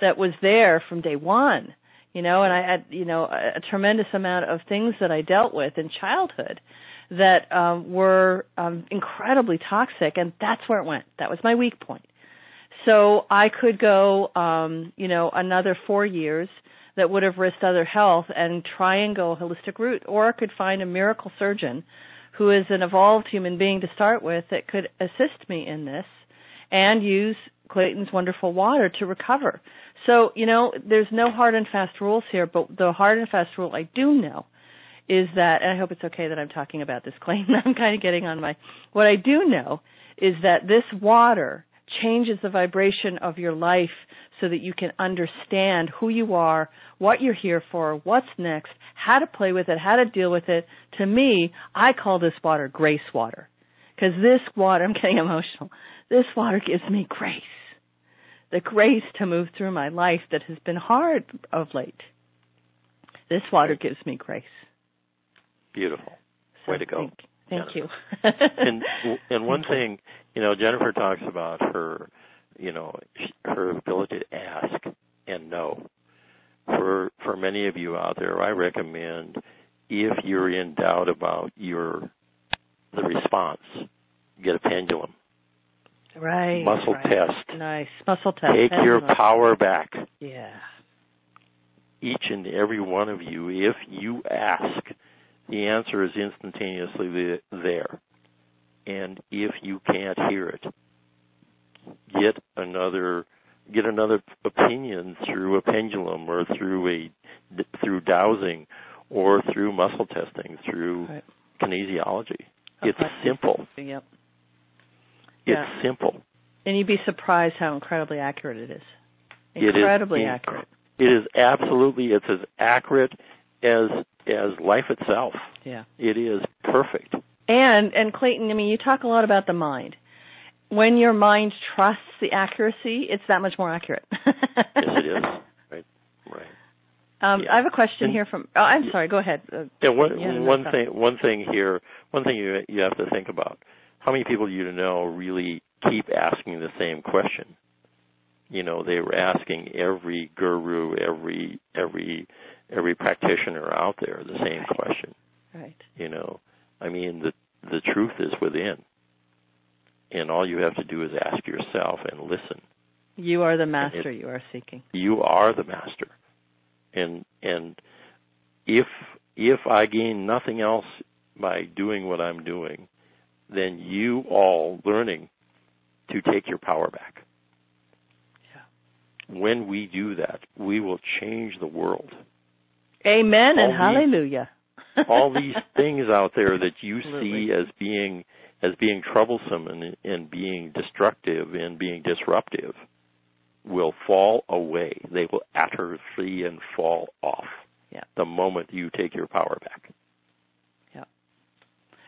that was there from day one. You know, and I had you know a, a tremendous amount of things that I dealt with in childhood that um, were um, incredibly toxic, and that's where it went. That was my weak point. So I could go, um, you know, another four years that would have risked other health and try and go a holistic route. Or I could find a miracle surgeon who is an evolved human being to start with that could assist me in this and use Clayton's wonderful water to recover. So, you know, there's no hard and fast rules here, but the hard and fast rule I do know is that, and I hope it's okay that I'm talking about this, Clayton, I'm kind of getting on my, what I do know is that this water changes the vibration of your life so that you can understand who you are, what you're here for, what's next, how to play with it, how to deal with it. To me, I call this water grace water. Because this water, I'm getting emotional, this water gives me grace. The grace to move through my life that has been hard of late. This water gives me grace. Beautiful. Way to go. Thank, thank you. and and one thing, you know, Jennifer talks about her you know her ability to ask and know. For for many of you out there, I recommend if you're in doubt about your the response, get a pendulum. Right. Muscle right. test. Nice. Muscle test. Take your power back. Yeah. Each and every one of you, if you ask, the answer is instantaneously there. And if you can't hear it, get another get another opinion through a pendulum or through a through dowsing or through muscle testing through right. kinesiology. Okay. It's simple. Yep. It's simple. And you'd be surprised how incredibly accurate it is. It is Incredibly accurate. It is absolutely it's as accurate as as life itself. Yeah. It is perfect. And and Clayton, I mean, you talk a lot about the mind. When your mind trusts the accuracy, it's that much more accurate. yes, it is. Right. Right. Um, Yeah. I have a question And- here from. Oh, I'm sorry. Go ahead. Uh, Yeah, one Yeah, one thing one thing here one thing you you have to think about. How many people do you know really keep asking the same question? You know, they were asking every guru, every every every practitioner out there the same question. right. You know. I mean the the truth is within. And all you have to do is ask yourself and listen. You are the master you are seeking. You are the master. And and if if I gain nothing else by doing what I'm doing, then you all learning to take your power back. Yeah. When we do that, we will change the world. Amen All and these- hallelujah. All these things out there that you Absolutely. see as being as being troublesome and, and being destructive and being disruptive will fall away. They will atrophy and fall off Yeah. the moment you take your power back.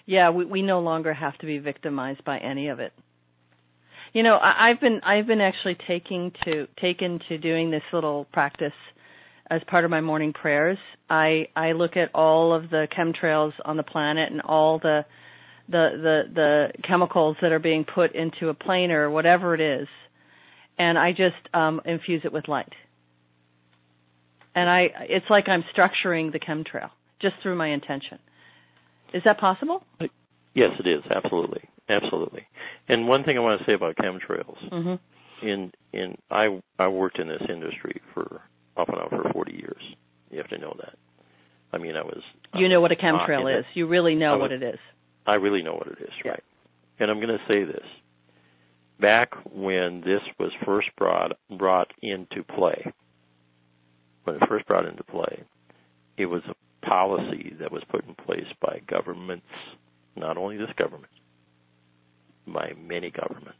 Yeah, we, we no longer have to be victimized by any of it. You know, I, I've been I've been actually taking to taken to doing this little practice as part of my morning prayers. I I look at all of the chemtrails on the planet and all the the the the chemicals that are being put into a planer or whatever it is, and I just um, infuse it with light. And I it's like I'm structuring the chemtrail just through my intention. Is that possible? Yes, it is absolutely, absolutely. And one thing I want to say about chemtrails, Mm-hmm. in in I I worked in this industry for off and on for 40 years. You have to know that. I mean, I was. I You know was what a chemtrail it. is. You really know I what it is. I really know what it is, Yeah. right? And I'm going to say this. Back when this was first brought brought into play, when it first brought into play, it was a policy that was put in place by governments not only this government, by many governments.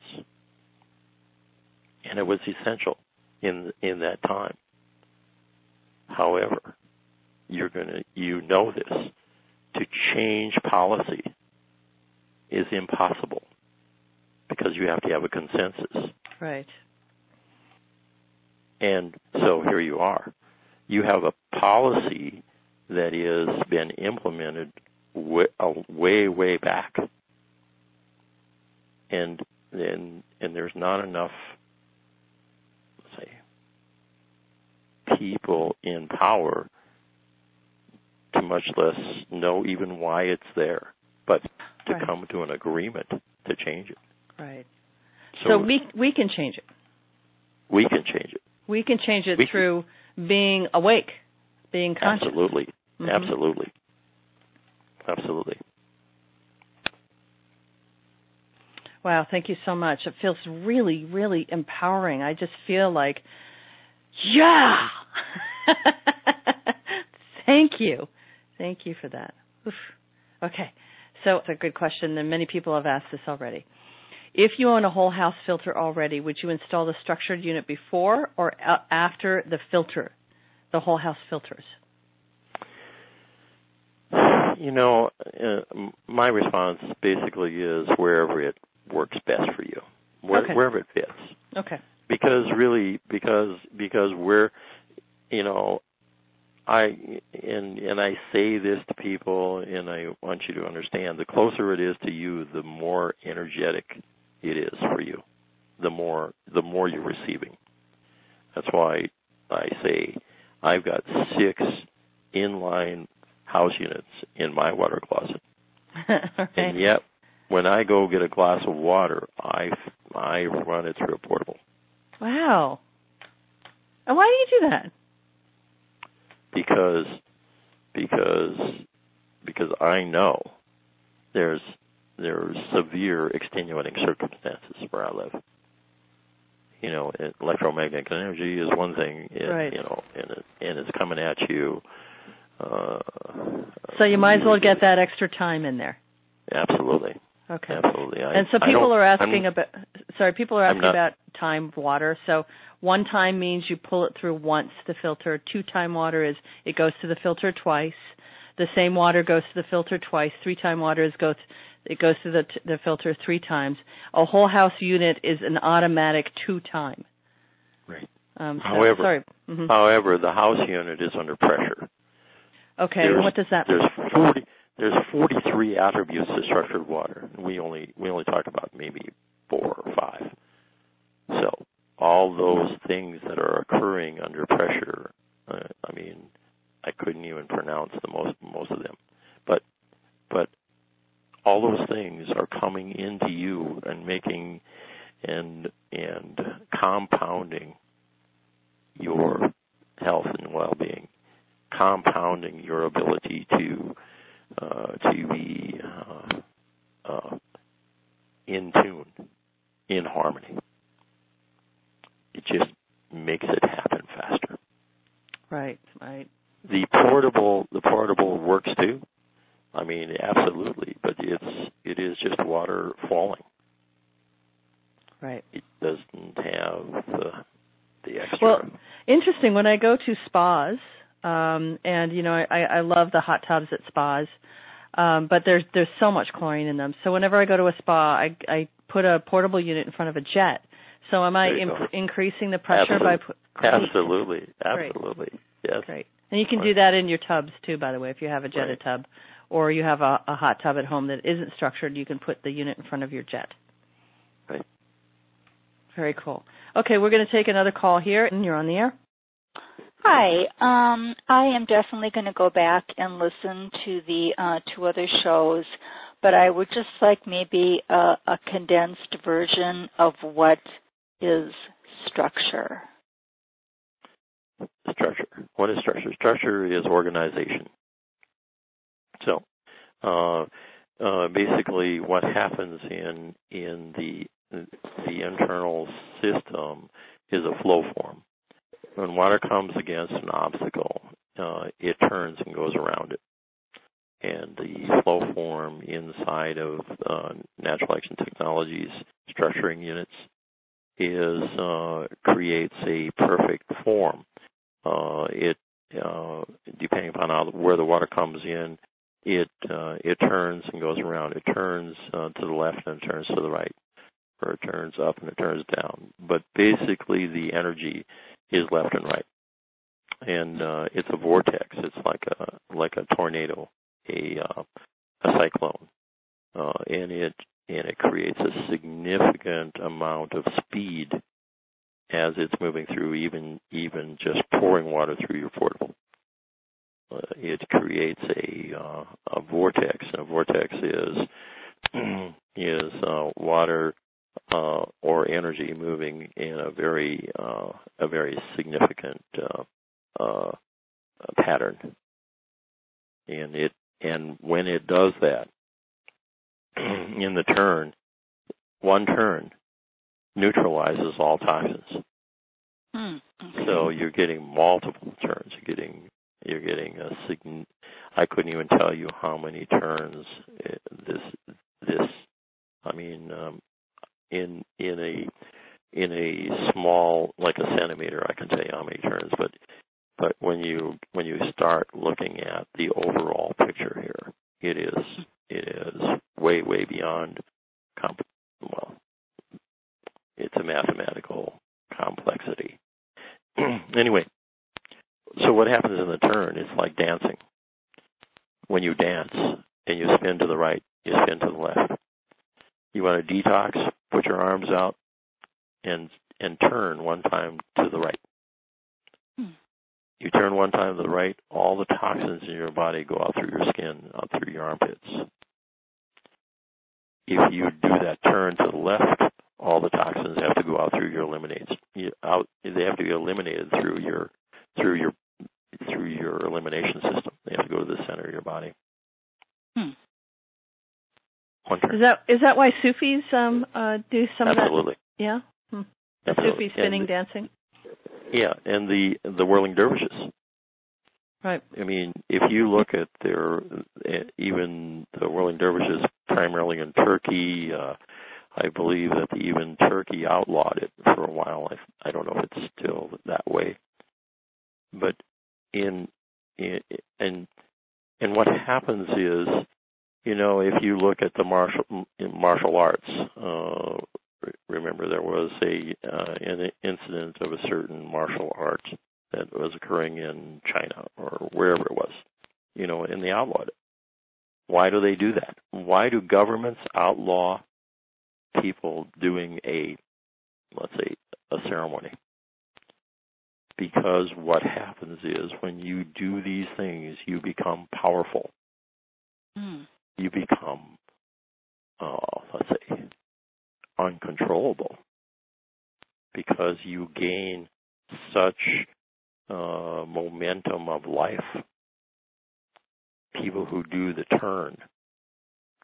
And it was essential in in that time. However, you're going to you know this to change policy is impossible because you have to have a consensus. Right. And so here you are. You have a policy that has been implemented way, uh, way, way back, and and and there's not enough, say, people in power to much less know even why it's there, but to right. come to an agreement to change it. Right. So, So, we we can change it. we can change it. We can change it We can- through being awake, being conscious. Absolutely. Mhm. Absolutely. Absolutely. Wow, thank you so much. It feels really, really empowering. I just feel like, yeah. thank you. Thank you for that. Oof. Okay. So it's a good question, and many people have asked this already. If you own a whole house filter already, would you install the structured unit before or after the filter, the whole house filters? You know, uh, my response basically is wherever it works best for you, where, Okay. wherever it fits. Okay. Because really, because because we're, you know, I and and I say this to people, and I want you to understand: the closer it is to you, the more energetic it is for you. The more the more you're receiving. That's why I say I've got six inline house units in my water closet, All and yet when I go get a glass of water, I I run it through a portable Wow. And why do you do that? because because because I know there's there's severe extenuating circumstances where I live. You know, electromagnetic energy is one thing, and, Right. you know, and it, and it's coming at you. Uh, So you might as well get that extra time in there. Absolutely, Okay. absolutely. I, and so people are asking I'm- about sorry people are asking not- about time water so one time means you pull it through once the filter two time water is it goes to the filter twice the same water goes to the filter twice three time water is goes it goes to the the filter three times a whole house unit is an automatic two time Right. um so, However- sorry Mhm. However, the house unit is under pressure. Okay there's- what does that mean There's forty. There's 43 attributes to structured water. We only we only talk about maybe four or five. So all those things that are occurring under pressure, uh, I mean, I couldn't even pronounce the most most of them, but but all those things are coming into you and making and and compounding your health and well-being, compounding your ability to uh, to be uh, uh, in tune, in harmony. It just makes it happen faster. right right The portable, the portable works too. I mean, absolutely, but it's it is just water falling. right It doesn't have the the extra. Well, interesting. When I go to spas, um, and you know, I, I love the hot tubs at spas, um, but there's there's so much chlorine in them. So whenever I go to a spa, I I put a portable unit in front of a jet. So am I imp- increasing the pressure by put, absolutely, Great. absolutely, yes. Great. And you can do that in your tubs too, by the way. If you have a jetted Right. tub, or you have a, a hot tub at home that isn't structured, you can put the unit in front of your jet. Right. Very cool. Okay, we're going to take another call here, and you're on the air. Hi. Um, I am definitely going to go back and listen to the uh, two other shows, but I would just like maybe a, a condensed version of what is structure. structure. What is structure? Structure is organization. So, uh, uh, basically, what happens in in the the internal system is a flow form. When water comes against an obstacle, uh, it turns and goes around it. and the flow form inside of uh, Natural Action Technologies structuring units is uh, creates a perfect form. Uh, it uh, depending upon how, where the water comes in, it uh, it turns and goes around. It turns to the left and it turns to the right, or it turns up and it turns down. But basically, the energy is left and right, and uh, it's a vortex. It's like a like a tornado, a uh, a cyclone, uh, and it and it creates a significant amount of speed as it's moving through, even even just pouring water through your portable. Uh, it creates a uh, a vortex, and a vortex is is uh, water uh, or energy moving in a very uh, a very significant uh, pattern, and it and when it does that in the turn, one turn neutralizes all toxins. Hmm. Okay. So you're getting multiple turns. You're getting you're getting a sign. I couldn't even tell you how many turns this this. I mean, um, in in a in a small like a centimeter, I can tell you how many turns. But but when you when you start looking at the overall picture here, it is it is way way beyond comp- well it's a mathematical complexity. anyway, so what happens in the turn is like dancing. When you dance and you spin to the right, you spin to the left. You want to detox, put your arms out and and turn one time to the right. Hmm. You turn one time to the right, all the toxins in your body go out through your skin, out through your armpits. If you do that turn to the left, all the toxins have to go out through your eliminates. You, out, they have to be eliminated through your through your through your elimination system. They have to go to the center of your body. Hmm. Is that is that why Sufis um uh do some Absolutely. of that? Yeah. Hmm. Absolutely. Sufi spinning and, dancing. Yeah, and the the whirling dervishes. Right. I mean, if you look at their even the whirling dervishes, primarily in Turkey, uh, I believe that even Turkey outlawed it for a while. I, I don't know if it's still that way, but in, in and and what happens is, you know, if you look at the martial martial arts, uh, remember there was a uh, an incident of a certain martial art that was occurring in China or wherever it was, you know, and they outlawed it. Why do they do that? Why do governments outlaw people doing a, let's say, a ceremony. Because what happens is when you do these things, you become powerful. Mm. You become, uh, let's say, uncontrollable because you gain such uh, momentum of life. People who do the turn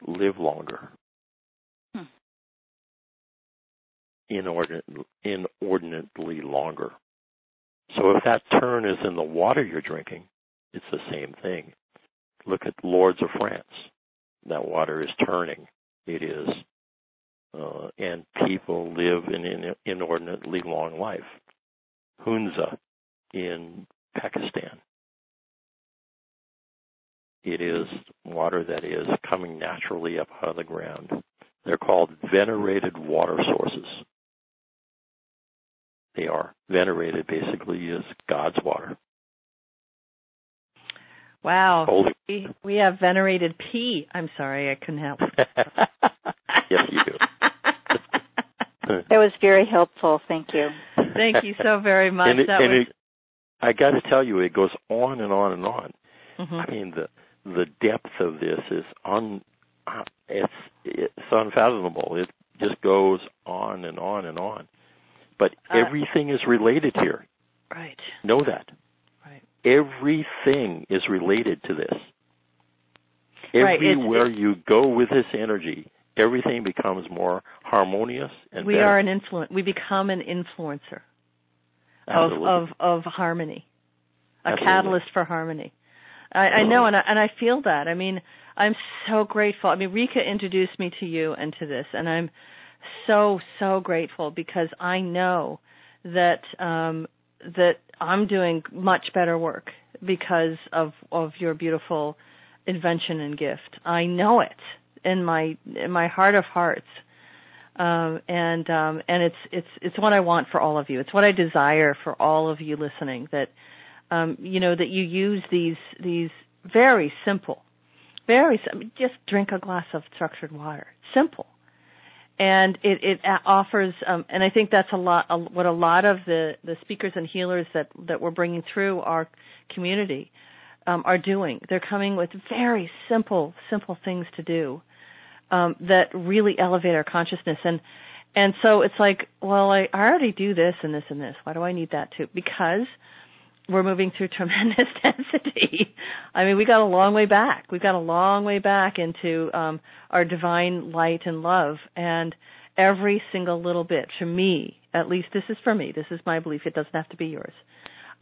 live longer inordinately, inordinately longer. So if that turn is in the water you're drinking, it's the same thing. Look at Lourdes of France. That water is turning. It is. Uh, and people live in an inordinately long life. Hunza in Pakistan. It is water that is coming naturally up out of the ground. They're called venerated water sources. They are venerated basically as God's water. Wow. Holy. We, we have venerated pee. I'm sorry, I couldn't help. yes, you do. That was very helpful. Thank you. Thank you so very much. And it, that and was. it, I got to tell you, it goes on and on and on. Mhm. I mean, the the depth of this is un, uh, it's it's unfathomable. It just goes on and on and on. But Uh, everything is related here. Right. Know that. Everything is related to this. Right, it's- Everywhere you go with this energy, everything becomes more harmonious and We better. are an influence. We become an influencer of of of harmony, a Absolutely. catalyst for harmony. I, I know, and I, and I feel that. I mean, I'm so grateful. I mean, Rika introduced me to you and to this, and I'm so so grateful because I know that um, that I'm doing much better work because of of your beautiful invention and gift. I know it in my in my heart of hearts. Um, and um, and it's it's it's what I want for all of you. It's what I desire for all of you listening. That um, you know that you use these these very simple, very just drink a glass of structured water. Simple, and it it offers. Um, and I think that's a lot a, what a lot of the the speakers and healers that that we're bringing through our community um, are doing. They're coming with very simple simple things to do um, that really elevate our consciousness and and so it's like well I, I already do this and this and this why do i need that too because we're moving through tremendous density i mean we got a long way back we've got a long way back into um, our divine light and love and every single little bit for me at least this is for me this is my belief it doesn't have to be yours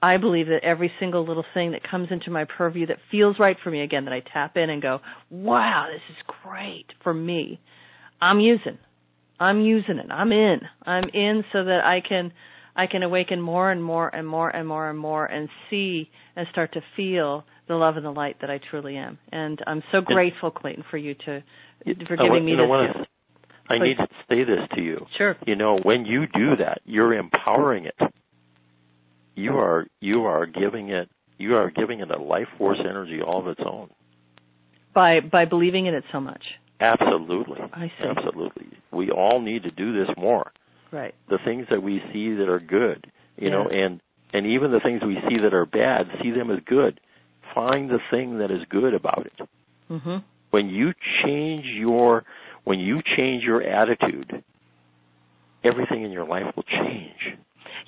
I believe that every single little thing that comes into my purview that feels right for me again, that I tap in and go, wow, this is great for me. I'm using. I'm using it. I'm in. I'm in so that I can, I can awaken more and more and more and more and more and see and start to feel the love and the light that I truly am. And I'm so grateful, Clayton, for you to, for giving me this gift. I need to say this to you. Sure. You know, when you do that, you're empowering it you are you are giving it you are giving it a life force energy all of its own by by believing in it so much absolutely i see absolutely we all need to do this more right the things that we see that are good you yeah. know and and even the things we see that are bad see them as good find the thing that is good about it mm-hmm. when you change your when you change your attitude everything in your life will change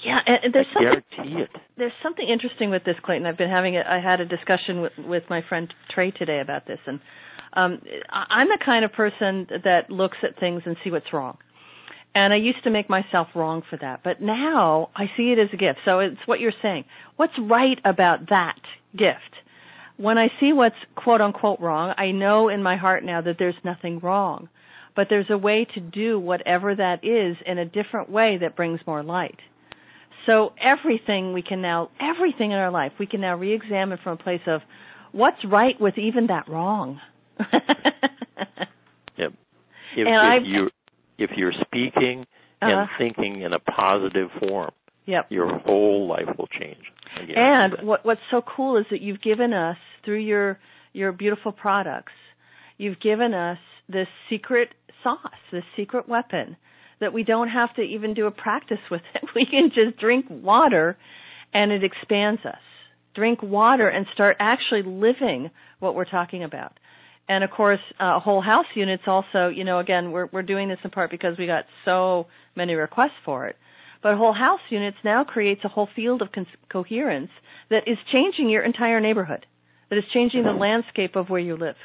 yeah, and there's I something guarantee it. there's something interesting with this, Clayton. I've been having a, I had a discussion with with my friend Trey today about this, and um, I'm the kind of person that looks at things and see what's wrong. And I used to make myself wrong for that, but now I see it as a gift. So it's what you're saying. What's right about that gift? When I see what's quote unquote wrong, I know in my heart now that there's nothing wrong. But there's a way to do whatever that is in a different way that brings more light. So everything we can now, everything in our life, we can now re-examine from a place of what's right with even that wrong. yep. If, and if you if you're speaking uh-huh. and thinking in a positive form, yep. your whole life will change. And what what's so cool is that you've given us through your your beautiful products, you've given us this secret sauce, this secret weapon that we don't have to even do a practice with it. We can just drink water and it expands us. Drink water and start actually living what we're talking about. And of course, uh, whole house units also, you know, again, we're, we're doing this in part because we got so many requests for it. But whole house units now creates a whole field of con- coherence that is changing your entire neighborhood, that is changing the landscape of where you live.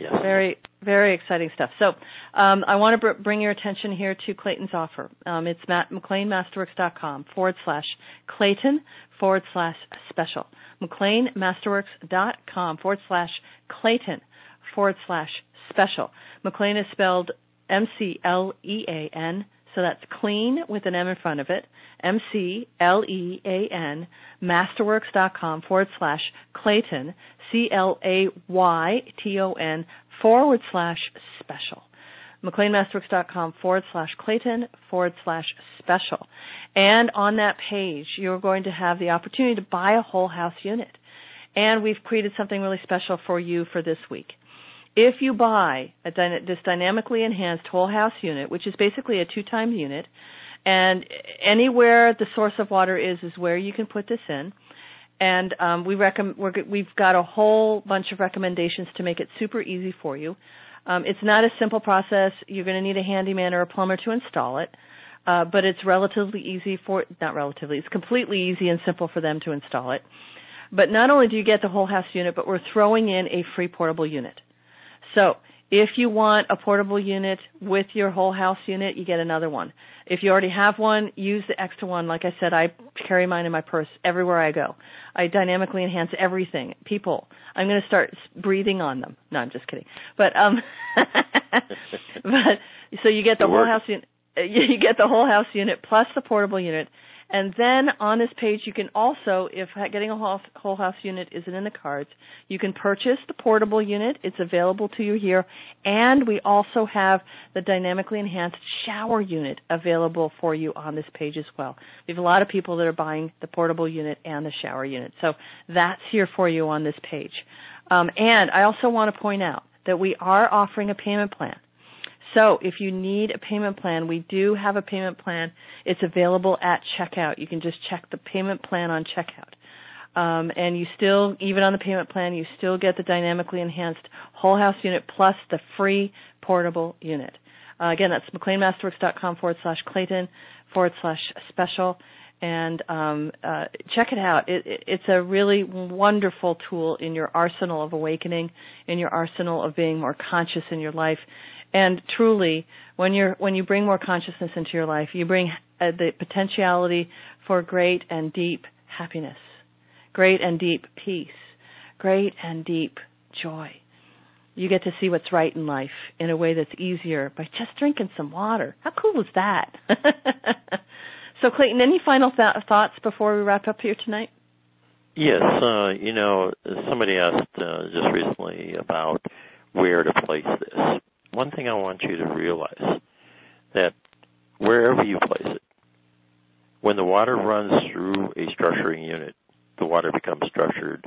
Yes. Very, very exciting stuff. So, um, I want to br- bring your attention here to Clayton's offer. Um, it's Matt, McLeanMasterworks.com forward slash Clayton forward slash special. McLeanMasterworks.com forward slash Clayton forward slash special. McLean is spelled M C L E A N so that's clean with an M in front of it. M C L E A N, masterworks.com forward slash Clayton, C L A Y T O N forward slash special. McLeanMasterworks.com forward slash Clayton forward slash special. And on that page, you're going to have the opportunity to buy a whole house unit. And we've created something really special for you for this week. If you buy a, this dynamically enhanced whole house unit, which is basically a two time unit, and anywhere the source of water is is where you can put this in. And um, we recommend we've got a whole bunch of recommendations to make it super easy for you. Um, it's not a simple process. You're going to need a handyman or a plumber to install it, uh, but it's relatively easy for not relatively. It's completely easy and simple for them to install it. But not only do you get the whole house unit, but we're throwing in a free portable unit. So if you want a portable unit with your whole house unit, you get another one. If you already have one, use the extra one. Like I said, I carry mine in my purse everywhere I go. I dynamically enhance everything. People, I'm going to start breathing on them. No, I'm just kidding. But um, but so you get the whole house unit. You get the whole house unit plus the portable unit, and then on this page, you can also, if getting a whole house unit isn't in the cards, you can purchase the portable unit. It's available to you here. And we also have the dynamically enhanced shower unit available for you on this page as well. We have a lot of people that are buying the portable unit and the shower unit. So that's here for you on this page. Um, and I also want to point out that we are offering a payment plan. So if you need a payment plan, we do have a payment plan. It's available at checkout. You can just check the payment plan on checkout. Um, and you still, even on the payment plan, you still get the dynamically enhanced whole house unit plus the free portable unit. Uh, again, that's McLeanMasterworks.com forward slash Clayton forward slash special. And um, uh, check it out. It, it, it's a really wonderful tool in your arsenal of awakening, in your arsenal of being more conscious in your life. And truly, when you're when you bring more consciousness into your life, you bring uh, the potentiality for great and deep happiness, great and deep peace, great and deep joy. You get to see what's right in life in a way that's easier by just drinking some water. How cool is that? so, Clayton, any final th- thoughts before we wrap up here tonight? Yes, uh, you know, somebody asked uh, just recently about where to place this one thing I want you to realize that wherever you place it, when the water runs through a structuring unit, the water becomes structured.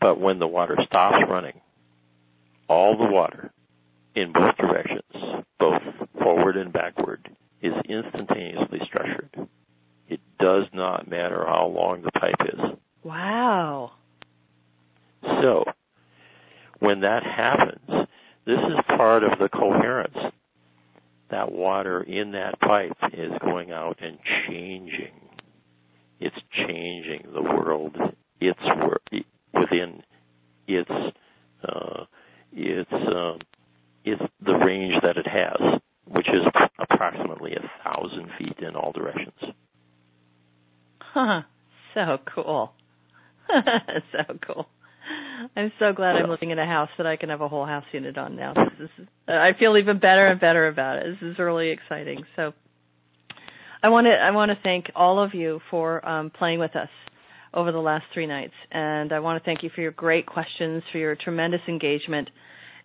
But when the water stops running, all the water in both directions, both forward and backward, is instantaneously structured. It does not matter how long the pipe is. Wow. So, when that happens, this is part of the coherence. That water in that pipe is going out and changing. It's changing the world. It's within its uh, its um, it's the range that it has, which is approximately a thousand feet in all directions. Huh. So cool. so cool. I'm so glad I'm living in a house that I can have a whole house unit on now. This is, I feel even better and better about it. This is really exciting. So I want to I want to thank all of you for um, playing with us over the last three nights, and I want to thank you for your great questions, for your tremendous engagement.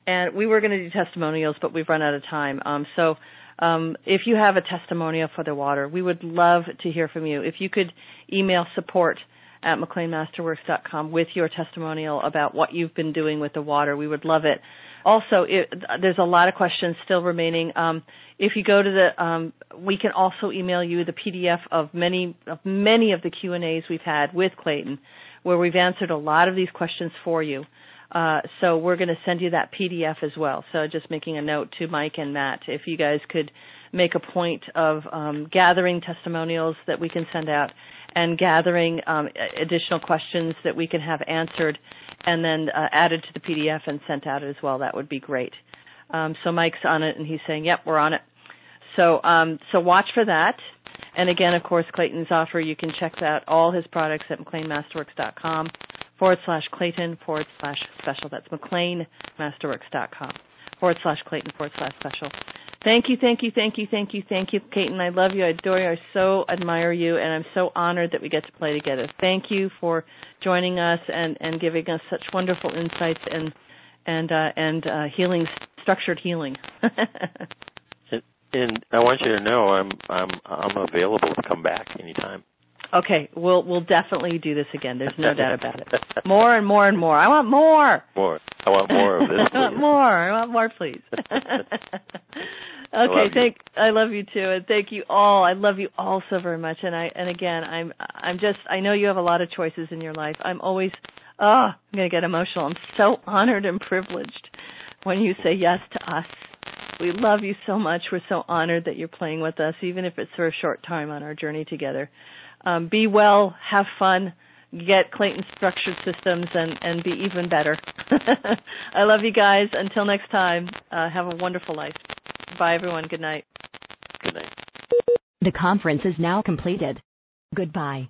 And we were going to do testimonials, but we've run out of time. Um, so um, if you have a testimonial for the water, we would love to hear from you. If you could email support at McLeanMasterworks.com with your testimonial about what you've been doing with the water. We would love it. Also, it, there's a lot of questions still remaining. Um, if you go to the, um, we can also email you the PDF of many of many of the Q and A's we've had with Clayton, where we've answered a lot of these questions for you. Uh, so we're going to send you that PDF as well. So just making a note to Mike and Matt, if you guys could make a point of um, gathering testimonials that we can send out and gathering um, additional questions that we can have answered and then uh, added to the PDF and sent out as well. That would be great. Um, so Mike's on it and he's saying, "Yep, we're on it." So um, so watch for that. And again, of course, Clayton's offer. You can check out all his products at McLeanMasterworks.com forward slash Clayton forward slash special. That's McLeanMasterworks.com forward slash Clayton forward slash special. Thank you, thank you, thank you, thank you, thank you, Clayton. I love you, I adore you, I so admire you, and I'm so honored that we get to play together. Thank you for joining us and, and giving us such wonderful insights and and uh, and uh, healing, structured healing. and, and I want you to know I'm I'm I'm available to come back anytime. Okay, we'll we'll definitely do this again. There's no doubt about it. More and more and more. I want more. More. I want more of this. I want more. I want more, please. okay, thank you. I love you too, and thank you all. I love you all so very much. And I and again, I'm I'm just I know you have a lot of choices in your life. I'm always oh I'm gonna get emotional. I'm so honored and privileged when you say yes to us. We love you so much. We're so honored that you're playing with us, even if it's for a short time on our journey together. Um, be well, have fun, get Clayton Structured Systems, and, and be even better. I love you guys. Until next time, uh, have a wonderful life. Bye, everyone. Good night. Good night. The conference is now completed. Goodbye.